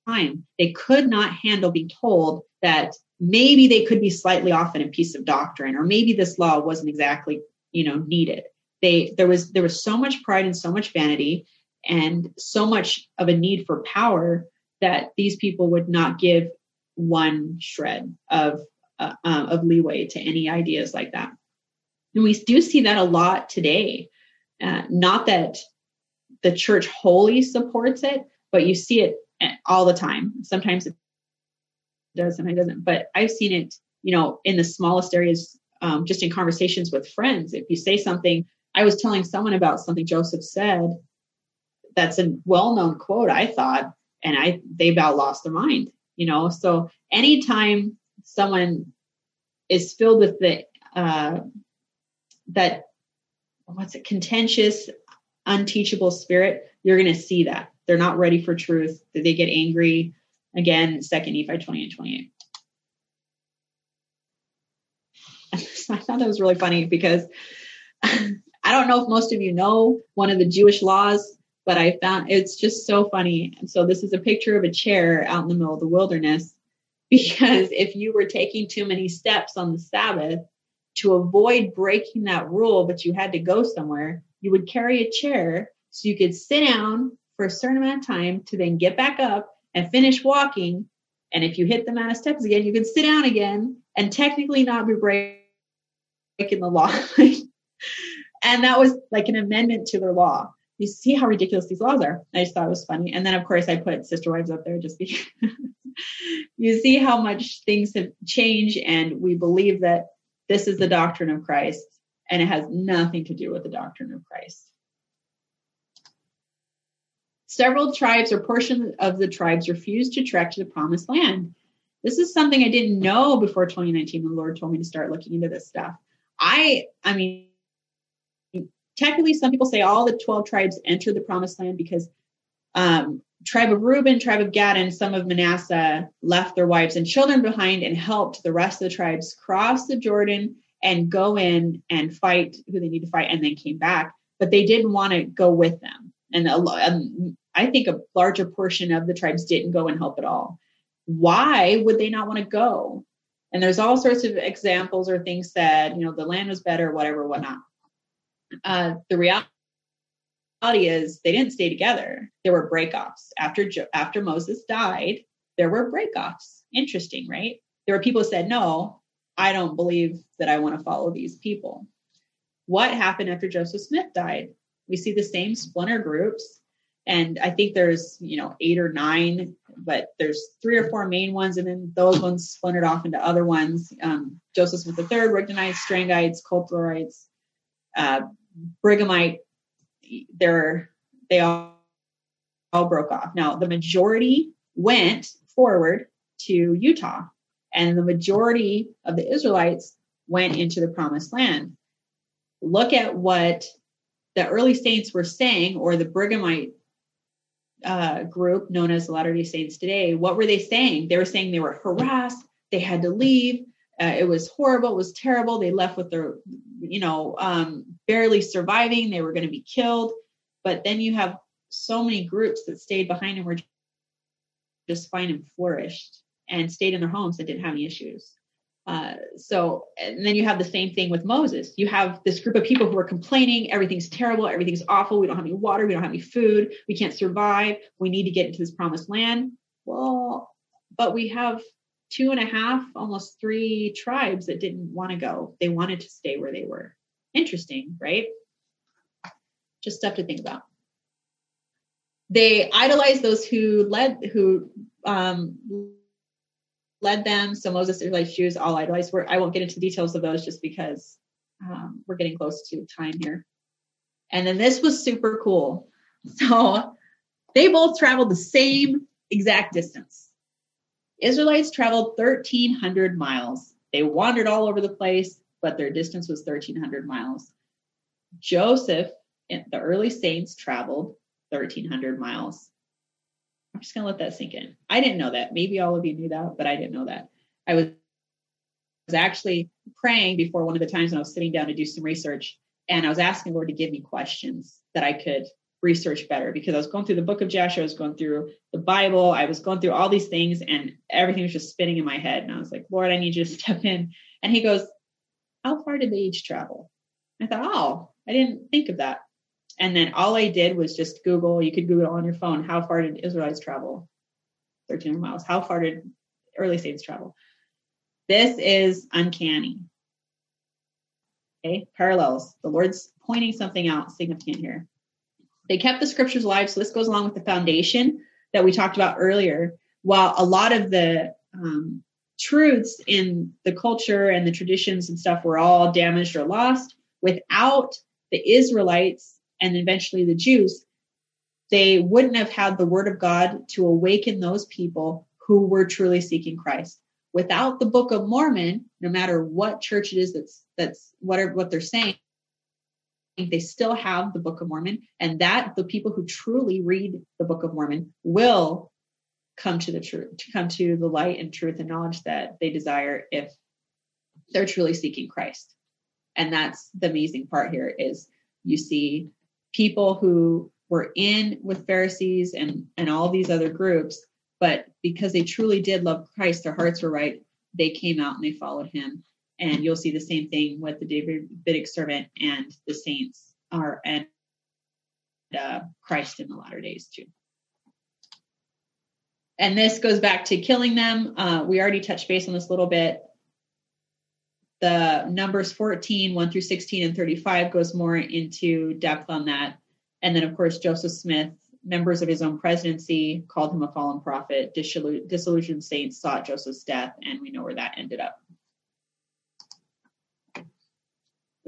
time. They could not handle being told that maybe they could be slightly off in a piece of doctrine, or maybe this law wasn't exactly, you know, needed. They there was there was so much pride and so much vanity and so much of a need for power that these people would not give one shred of uh, uh, of leeway to any ideas like that. And we do see that a lot today. Uh, not that the church wholly supports it, but you see it all the time. Sometimes it does, sometimes it doesn't. But I've seen it, you know, in the smallest areas, um, just in conversations with friends. If you say something, I was telling someone about something Joseph said. That's a well-known quote, I thought, and I they about lost their mind. You know, so anytime someone is filled with the uh, that what's it contentious, unteachable spirit, you're going to see that they're not ready for truth. That they get angry. Again, second Nephi 20 and 28. I thought that was really funny because I don't know if most of you know one of the Jewish laws, but I found it's just so funny. And so this is a picture of a chair out in the middle of the wilderness because if you were taking too many steps on the Sabbath to avoid breaking that rule, but you had to go somewhere, you would carry a chair so you could sit down for a certain amount of time to then get back up and finish walking. And if you hit the amount of steps again, you can sit down again and technically not be breaking the law. and that was like an amendment to their law. You see how ridiculous these laws are. I just thought it was funny. And then, of course, I put Sister Wives up there just because you see how much things have changed. And we believe that this is the doctrine of Christ and it has nothing to do with the doctrine of Christ. Several tribes or portions of the tribes refused to trek to the promised land. This is something I didn't know before 2019 when the Lord told me to start looking into this stuff. I, I mean, technically, some people say all the 12 tribes entered the promised land because um, tribe of Reuben, tribe of Gad, and some of Manasseh left their wives and children behind and helped the rest of the tribes cross the Jordan and go in and fight who they need to fight, and then came back. But they didn't want to go with them. And a, um, I think a larger portion of the tribes didn't go and help at all. Why would they not want to go? And there's all sorts of examples or things said, you know, the land was better, whatever, whatnot. Uh, the reality is they didn't stay together. There were breakoffs after after Moses died. There were breakoffs. Interesting, right? There were people who said, "No, I don't believe that I want to follow these people." What happened after Joseph Smith died? We see the same splinter groups and I think there's you know eight or nine, but there's three or four main ones, and then those ones splintered off into other ones. Um, Joseph Smith III, Rigdonites, Strangites, Cutlerites, uh, Brighamite, they're they all, all broke off. Now the majority went forward to Utah, and the majority of the Israelites went into the promised land. Look at what the early saints were saying, or the Brighamite uh, group known as the Latter day Saints today. What were they saying? They were saying they were harassed, they had to leave. Uh, it was horrible. It was terrible. They left with their, you know, um, barely surviving. They were going to be killed. But then you have so many groups that stayed behind and were just fine and flourished and stayed in their homes that didn't have any issues. Uh, so, and then you have the same thing with Moses. You have this group of people who are complaining, everything's terrible, everything's awful, we don't have any water, we don't have any food, we can't survive, we need to get into this promised land. Well, but we have two and a half, almost three tribes that didn't want to go. They wanted to stay where they were. Interesting, right? Just stuff to think about. They idolized those who led, who um, led them. So Moses, Israelites, Jews all idolize. We're, I won't get into details of those just because um, we're getting close to time here. And then this was super cool. So they both traveled the same exact distance. Israelites traveled 1,300 miles. They wandered all over the place, but their distance was 1,300 miles. Joseph, and the early saints, traveled 1,300 miles. I'm just going to let that sink in. I didn't know that. Maybe all of you knew that, but I didn't know that. I was, actually praying before one of the times when I was sitting down to do some research, and I was asking Lord to give me questions that I could research better because I was going through the book of Joshua, I was going through the Bible, I was going through all these things, and everything was just spinning in my head. And I was like, Lord, I need you to step in. And he goes, How far did they each travel? I thought, Oh, I didn't think of that. And then all I did was just Google, you could Google on your phone, how far did Israelites travel? 1300 miles. How far did early saints travel? This is uncanny. Okay, parallels. The Lord's pointing something out significant here. They kept the scriptures alive. So this goes along with the foundation that we talked about earlier. While a lot of the um, truths in the culture and the traditions and stuff were all damaged or lost, without the Israelites and eventually the Jews, they wouldn't have had the word of God to awaken those people who were truly seeking Christ. Without the Book of Mormon, no matter what church it is that's that's whatever what they're saying, they still have the Book of Mormon, and that the people who truly read the Book of Mormon will come to the truth, to come to the light and truth and knowledge that they desire if they're truly seeking Christ. And that's the amazing part here is you see people who were in with Pharisees and and all these other groups, but because they truly did love Christ, their hearts were right. They came out and they followed him and you'll see the same thing with the Davidic servant and the saints are and uh, Christ in the latter days too. And this goes back to killing them. Uh, we already touched base on this a little bit. The numbers 14, 1 through 16, and 35 goes more into depth on that. And then, of course, Joseph Smith, members of his own presidency, called him a fallen prophet. Disillusioned saints sought Joseph's death, and we know where that ended up.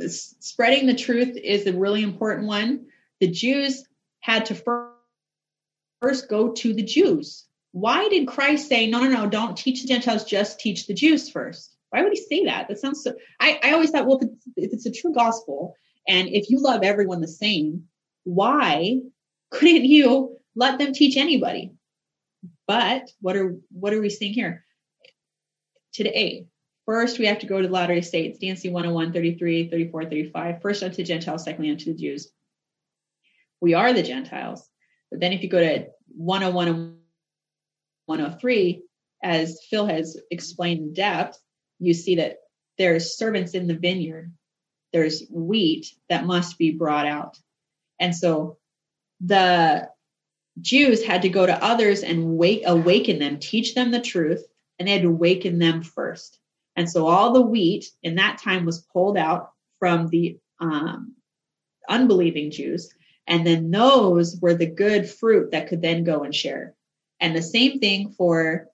spreading the truth is a really important one. The Jews had to first go to the Jews. Why did Christ say, no, no, no, don't teach the Gentiles, just teach the Jews first? Why would he say that? That sounds so. I, I always thought, well, if it's, if it's a true gospel, and if you love everyone the same, why couldn't you let them teach anybody? But what are what are we seeing here today? First, we have to go to the Latter-day Saints, D&C 101, 33, 34, 35. First unto Gentiles, secondly unto the Jews. We are the Gentiles. But then if you go to 101 and 103, as Phil has explained in depth, you see that there's servants in the vineyard. There's wheat that must be brought out. And so the Jews had to go to others and wake, awaken them, teach them the truth, and they had to awaken them first. And so all the wheat in that time was pulled out from the um, unbelieving Jews. And then those were the good fruit that could then go and share. And the same thing for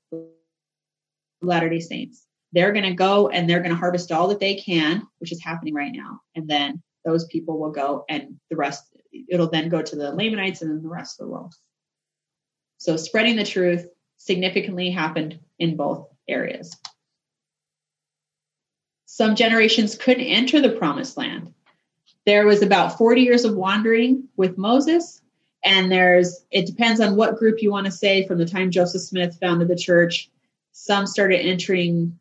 Latter day Saints. They're going to go and they're going to harvest all that they can, which is happening right now. And then those people will go, and the rest, it'll then go to the Lamanites and then the rest of the world. So spreading the truth significantly happened in both areas. Some generations couldn't enter the promised land. There was about 40 years of wandering with Moses, and there's it depends on what group you want to say from the time Joseph Smith founded the church. Some started entering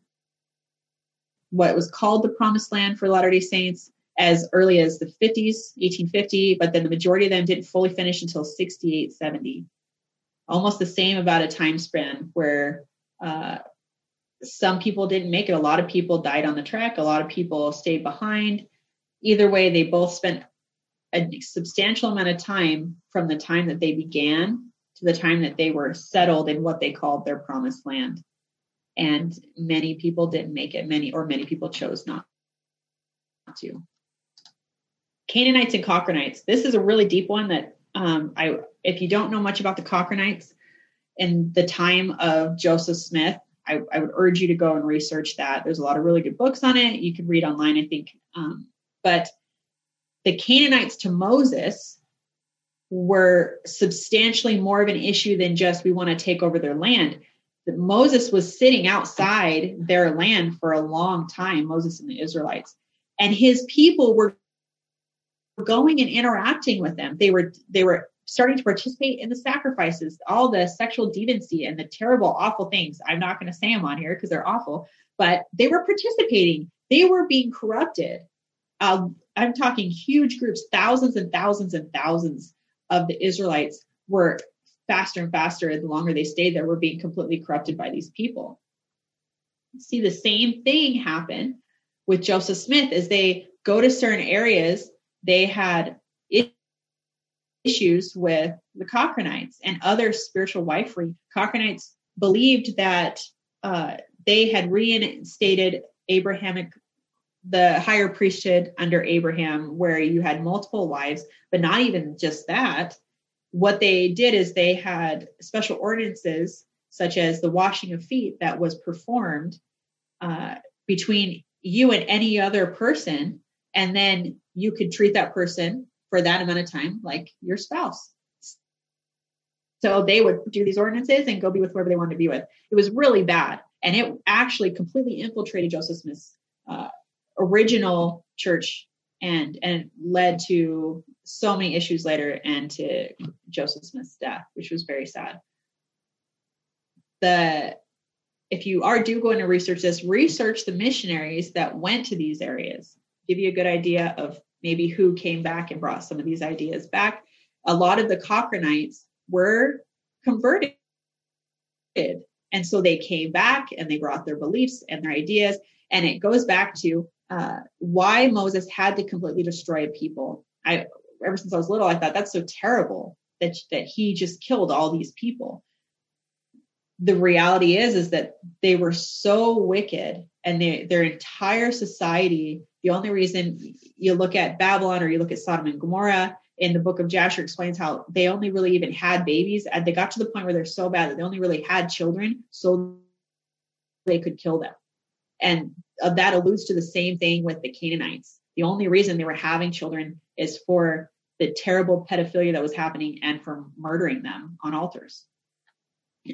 what was called the promised land for Latter day Saints as early as the 50s, 1850, but then the majority of them didn't fully finish until 68, 70. Almost the same about a time span where uh, some people didn't make it. A lot of people died on the trek, a lot of people stayed behind. Either way, they both spent a substantial amount of time from the time that they began to the time that they were settled in what they called their promised land and many people didn't make it. Many or many people chose not to. Canaanites and cochranites this is a really deep one that um, i if you don't know much about the cochranites in the time of joseph smith I, I, would urge you to go and research that. There's a lot of really good books on it. You can read online i think. Um, but the canaanites to moses were substantially more of an issue than just we want to take over their land Moses was sitting outside their land for a long time, Moses and the Israelites, and his people were going and interacting with them. They were they were starting to participate in the sacrifices, all the sexual deviancy and the terrible, awful things. I'm not going to say them on here because they're awful, but they were participating. They were being corrupted. Uh, I'm talking huge groups, thousands and thousands and thousands of the Israelites were faster and faster the longer they stayed there were being completely corrupted by these people. See the same thing happen with joseph smith. As they go to certain areas they had issues with the cochranites and other spiritual wifery cochranites believed that uh, they had reinstated abrahamic the higher priesthood under abraham where you had multiple wives but not even just that what they did is they had special ordinances such as the washing of feet that was performed uh, between you and any other person and then you could treat that person for that amount of time like your spouse. So they would do these ordinances and go be with whoever they wanted to be with. It was really bad and it actually completely infiltrated joseph smith's uh, original church and and led to so many issues later and to Joseph Smith's death, which was very sad. The if you are do going to research this, research the missionaries that went to these areas. Give you a good idea of maybe who came back and brought some of these ideas back. A lot of the Cochranites were converted. And so they came back and they brought their beliefs and their ideas. And it goes back to uh, why Moses had to completely destroy people. I ever since I was little, I thought that's so terrible that that he just killed all these people. The reality is is that they were so wicked and they, their entire society. The only reason you look at Babylon or you look at Sodom and Gomorrah in the book of Jasher explains how they only really even had babies and they got to the point where they're so bad that they only really had children so they could kill them. And uh, that alludes to the same thing with the Canaanites. The only reason they were having children is for the terrible pedophilia that was happening and for murdering them on altars.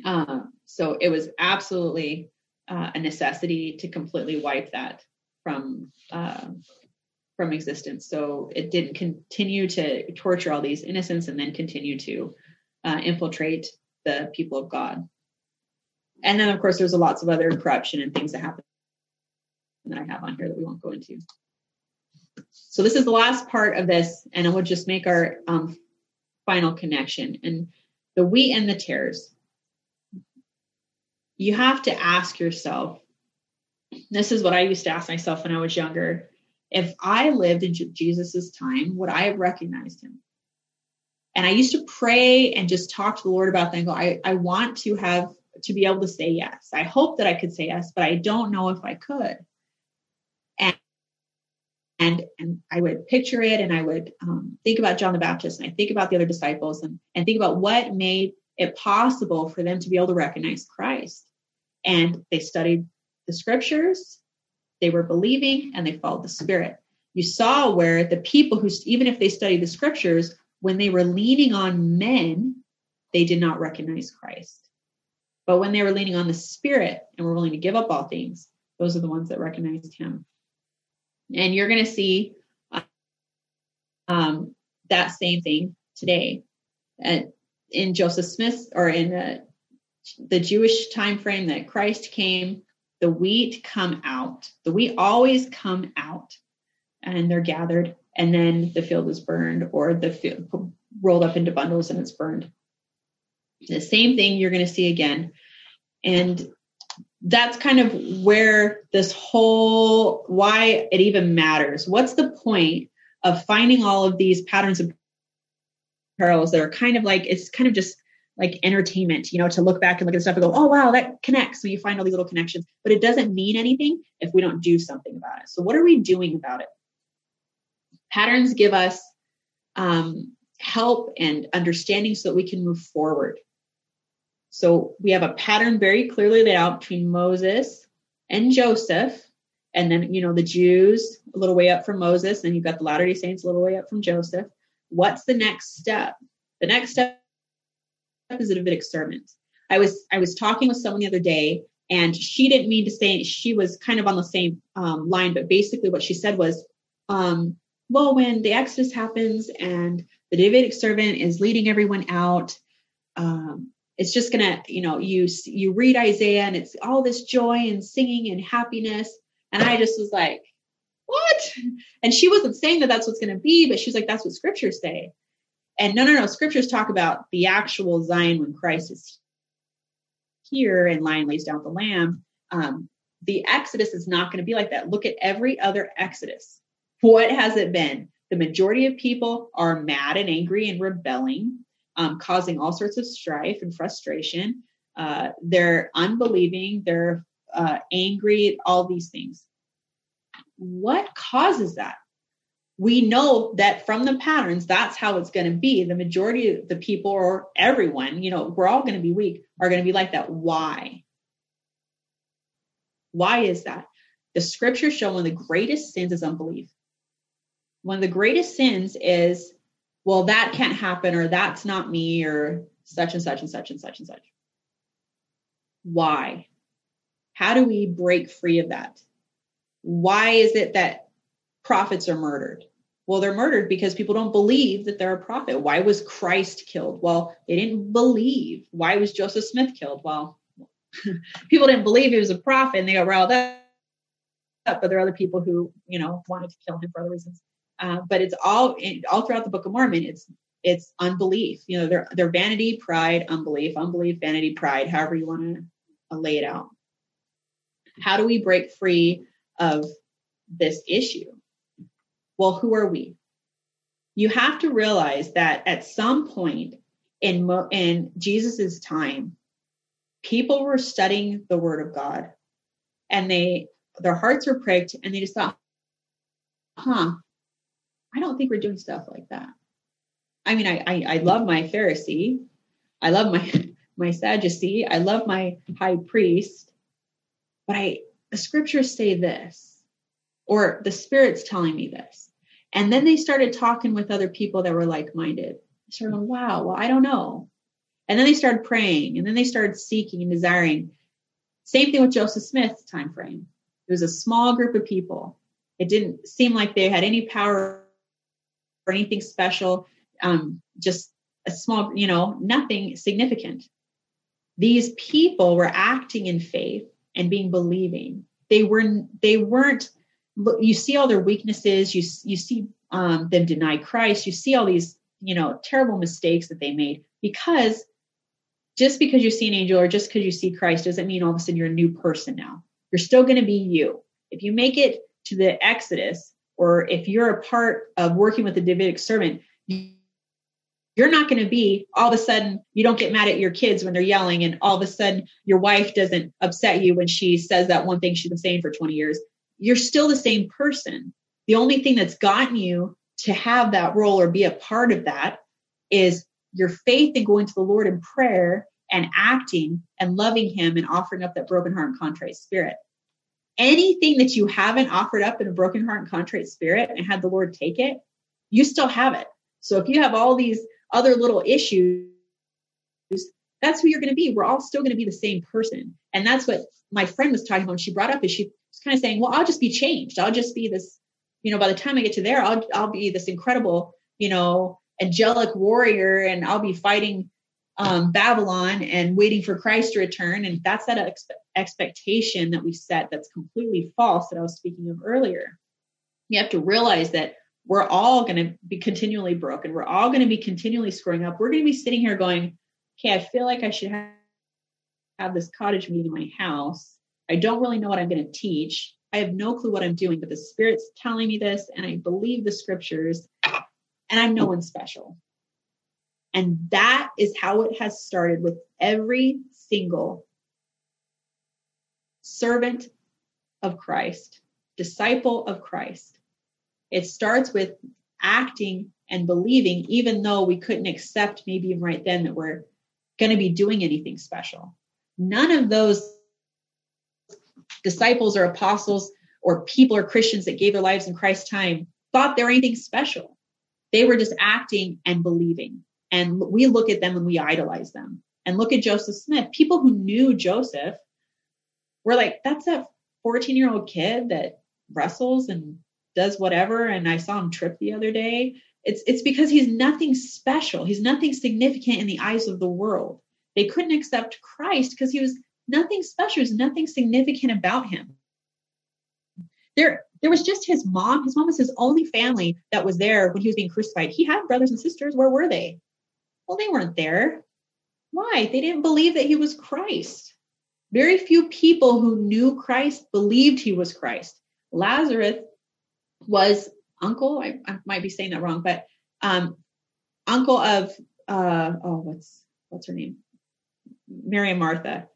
Um, so it was absolutely uh, a necessity to completely wipe that from uh, from existence. So it didn't continue to torture all these innocents and then continue to uh, infiltrate the people of God. And then, of course, there's lots of other corruption and things that happen that I have on here that we won't go into. So this is the last part of this, and I will just make our um, final connection. And the wheat and the tares. You have to ask yourself. This is what I used to ask myself when I was younger. If I lived in Jesus's time, would I have recognized him? And I used to pray and just talk to the Lord about that and go, I, I want to have to be able to say yes. I hope that I could say yes, but I don't know if I could and and I would picture it and I would um, think about John the Baptist and I think about the other disciples and and think about what made it possible for them to be able to recognize Christ. And they studied the scriptures, they were believing, and they followed the Spirit. you saw where the people who, even if they studied the scriptures, when they were leaning on men, they did not recognize Christ. But when they were leaning on the Spirit and were willing to give up all things, those are the ones that recognized Him. And you're going to see um, that same thing today. In Joseph Smith or in uh, the Jewish time frame that Christ came, the wheat come out. The wheat always come out, and they're gathered, and then the field is burned, or the field rolled up into bundles and it's burned. The same thing you're going to see again, and that's kind of where this whole why it even matters. What's the point of finding all of these patterns of parallels that are kind of like it's kind of just like entertainment, you know, to look back and look at stuff and go, oh wow, that connects. So you find all these little connections, but it doesn't mean anything if we don't do something about it. So what are we doing about it? Patterns give us um, help and understanding so that we can move forward. So we have a pattern very clearly laid out between Moses and Joseph, and then you know the Jews a little way up from Moses, and you've got the Latter Day Saints a little way up from Joseph. What's the next step? The next step is a Davidic servant. I was I was talking with someone the other day, and she didn't mean to say she was kind of on the same um, line, but basically what she said was, um, well, when the Exodus happens and the Davidic servant is leading everyone out, um, it's just gonna, you know, you you read Isaiah and it's all this joy and singing and happiness, and I just was like, what? And she wasn't saying that that's what's to be, but she was like, that's what scriptures say. And no, no, no. Scriptures talk about the actual Zion when Christ is here and lion lays down the lamb. Um, the Exodus is not going to be like that. Look at every other Exodus. What has it been? The majority of people are mad and angry and rebelling, um, causing all sorts of strife and frustration. Uh, they're unbelieving, they're uh, angry, all these things. What causes that? we know that from the patterns, that's how it's going to be. The majority of the people or everyone, you know, we're all going to be weak, are going to be like that. Why? Why is that? The scriptures show one of the greatest sins is unbelief. One of the greatest sins is, well, that can't happen, or that's not me, or such and such and such and such and such. Why? How do we break free of that? Why is it that prophets are murdered. Well, they're murdered because people don't believe that they're a prophet. Why was Christ killed? Well, they didn't believe. Why was Joseph Smith killed? Well, people didn't believe he was a prophet and they got riled up. But there are other people who, you know, wanted to kill him for other reasons. Uh, but it's all all throughout the Book of Mormon. It's it's unbelief. You know, they're they're vanity, pride, unbelief, unbelief, vanity, pride. However you want to uh, lay it out. How do we break free of this issue? well, who are we? You have to realize that at some point in, Mo- in Jesus's time, people were studying the word of God and they their hearts were pricked and they just thought, huh, I don't think we're doing stuff like that. I mean, I, I, I love my Pharisee. I love my, my Sadducee. I love my high priest. But I, the scriptures say this, or the Spirit's telling me this. And then they started talking with other people that were like minded. Sort of, wow, well, I don't know. And then they started praying and then they started seeking and desiring. Same thing with Joseph Smith's time frame. It was a small group of people. It didn't seem like they had any power or anything special. Um, just a small, you know, nothing significant. These people were acting in faith and being believing. They were they weren't you see all their weaknesses. You you see um, them deny Christ. You see all these you know terrible mistakes that they made because just because you see an angel or just because you see Christ doesn't mean all of a sudden you're a new person now. You're still going to be you. If you make it to the Exodus, or if you're a part of working with the Davidic servant, you're not going to be all of a sudden you don't get mad at your kids when they're yelling, and all of a sudden your wife doesn't upset you when she says that one thing she's been saying for 20 years you're still the same person. The only thing that's gotten you to have that role or be a part of that is your faith in going to the Lord in prayer and acting and loving Him and offering up that broken heart and contrite spirit. Anything that you haven't offered up in a broken heart and contrite spirit and had the Lord take it, you still have it. So if you have all these other little issues, that's who you're going to be. We're all still going to be the same person. And that's what my friend was talking about. She brought up is she was kind of saying, well, I'll just be changed. I'll just be this, you know, by the time I get to there, I'll, I'll be this incredible, you know, angelic warrior and I'll be fighting um, Babylon and waiting for Christ to return. And that's that expectation that we set that's completely false that I was speaking of earlier. You have to realize that we're all going to be continually broken. We're all going to be continually screwing up. We're going to be sitting here going, okay, I feel like I should have, have this cottage meeting in my house. I don't really know what I'm going to teach. I have no clue what I'm doing, but the Spirit's telling me this, and I believe the scriptures, and I'm no one special. And that is how it has started with every single servant of Christ, disciple of Christ. It starts with acting and believing, even though we couldn't accept maybe even right then that we're going to be doing anything special. None of those disciples or apostles or people or Christians that gave their lives in Christ's time thought they were anything special. They were just acting and believing. And we look at them and we idolize them. And look at Joseph Smith. People who knew Joseph were like, that's that 14 year old kid that wrestles and does whatever. And I saw him trip the other day. It's, it's because he's nothing special. He's nothing significant in the eyes of the world. They couldn't accept Christ because he was nothing special. There's nothing significant about him. There, there was just his mom. His mom was his only family that was there when he was being crucified. He had brothers and sisters. Where were they? Well, they weren't there. Why? They didn't believe that he was Christ. Very few people who knew Christ believed he was Christ. Lazarus was uncle, I, I might be saying that wrong, but um, uncle of uh, oh, what's what's her name? Mary and Martha.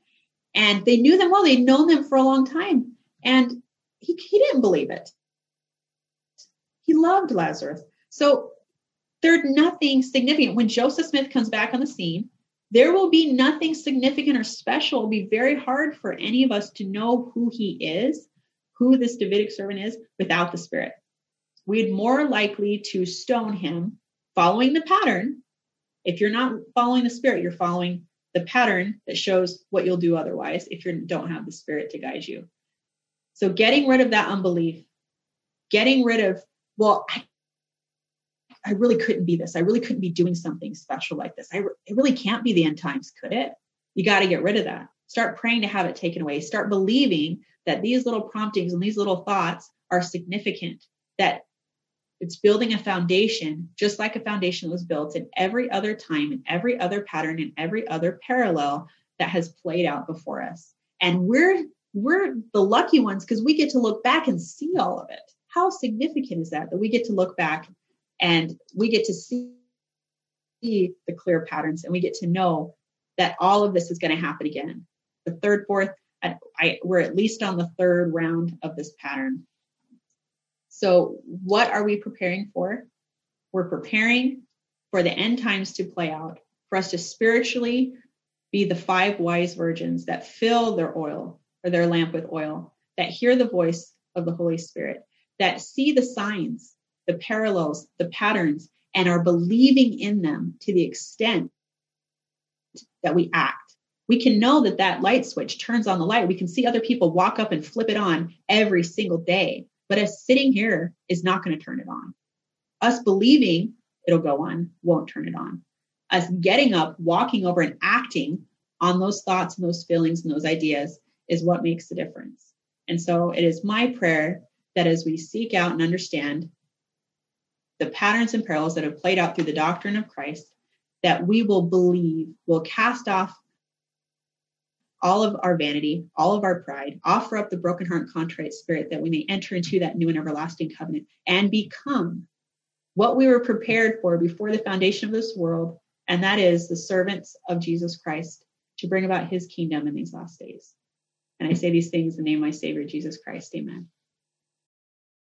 And they knew them well. They'd known them for a long time. And he, he didn't believe it. He loved Lazarus. So there's nothing significant. When Joseph Smith comes back on the scene, there will be nothing significant or special. It'll be very hard for any of us to know who he is, who this Davidic servant is, without the Spirit. We'd more likely to stone him following the pattern. If you're not following the Spirit, you're following the pattern that shows what you'll do otherwise if you don't have the Spirit to guide you. So, getting rid of that unbelief, getting rid of, well, I I really couldn't be this. I really couldn't be doing something special like this. I re- it really can't be the end times, could it? You got to get rid of that. Start praying to have it taken away. Start believing that these little promptings and these little thoughts are significant, that it's building a foundation, just like a foundation was built in every other time, in every other pattern, in every other parallel that has played out before us. And we're we're the lucky ones because we get to look back and see all of it. How significant is that that we get to look back and we get to see the clear patterns and we get to know that all of this is going to happen again. The third, fourth, I, I, we're at least on the third round of this pattern. So, what are we preparing for? We're preparing for the end times to play out, for us to spiritually be the five wise virgins that fill their oil or their lamp with oil, that hear the voice of the Holy Spirit, that see the signs the parallels, the patterns, and are believing in them to the extent that we act. We can know that that light switch turns on the light. We can see other people walk up and flip it on every single day. But us sitting here is not going to turn it on. Us believing it'll go on won't turn it on. Us getting up, walking over, and acting on those thoughts and those feelings and those ideas is what makes the difference. And so it is my prayer that as we seek out and understand the patterns and parallels that have played out through the doctrine of Christ, that we will believe, will cast off all of our vanity, all of our pride, offer up the broken heart and contrite spirit that we may enter into that new and everlasting covenant and become what we were prepared for before the foundation of this world, and that is the servants of Jesus Christ to bring about his kingdom in these last days. And I say these things in the name of my Savior, Jesus Christ. Amen.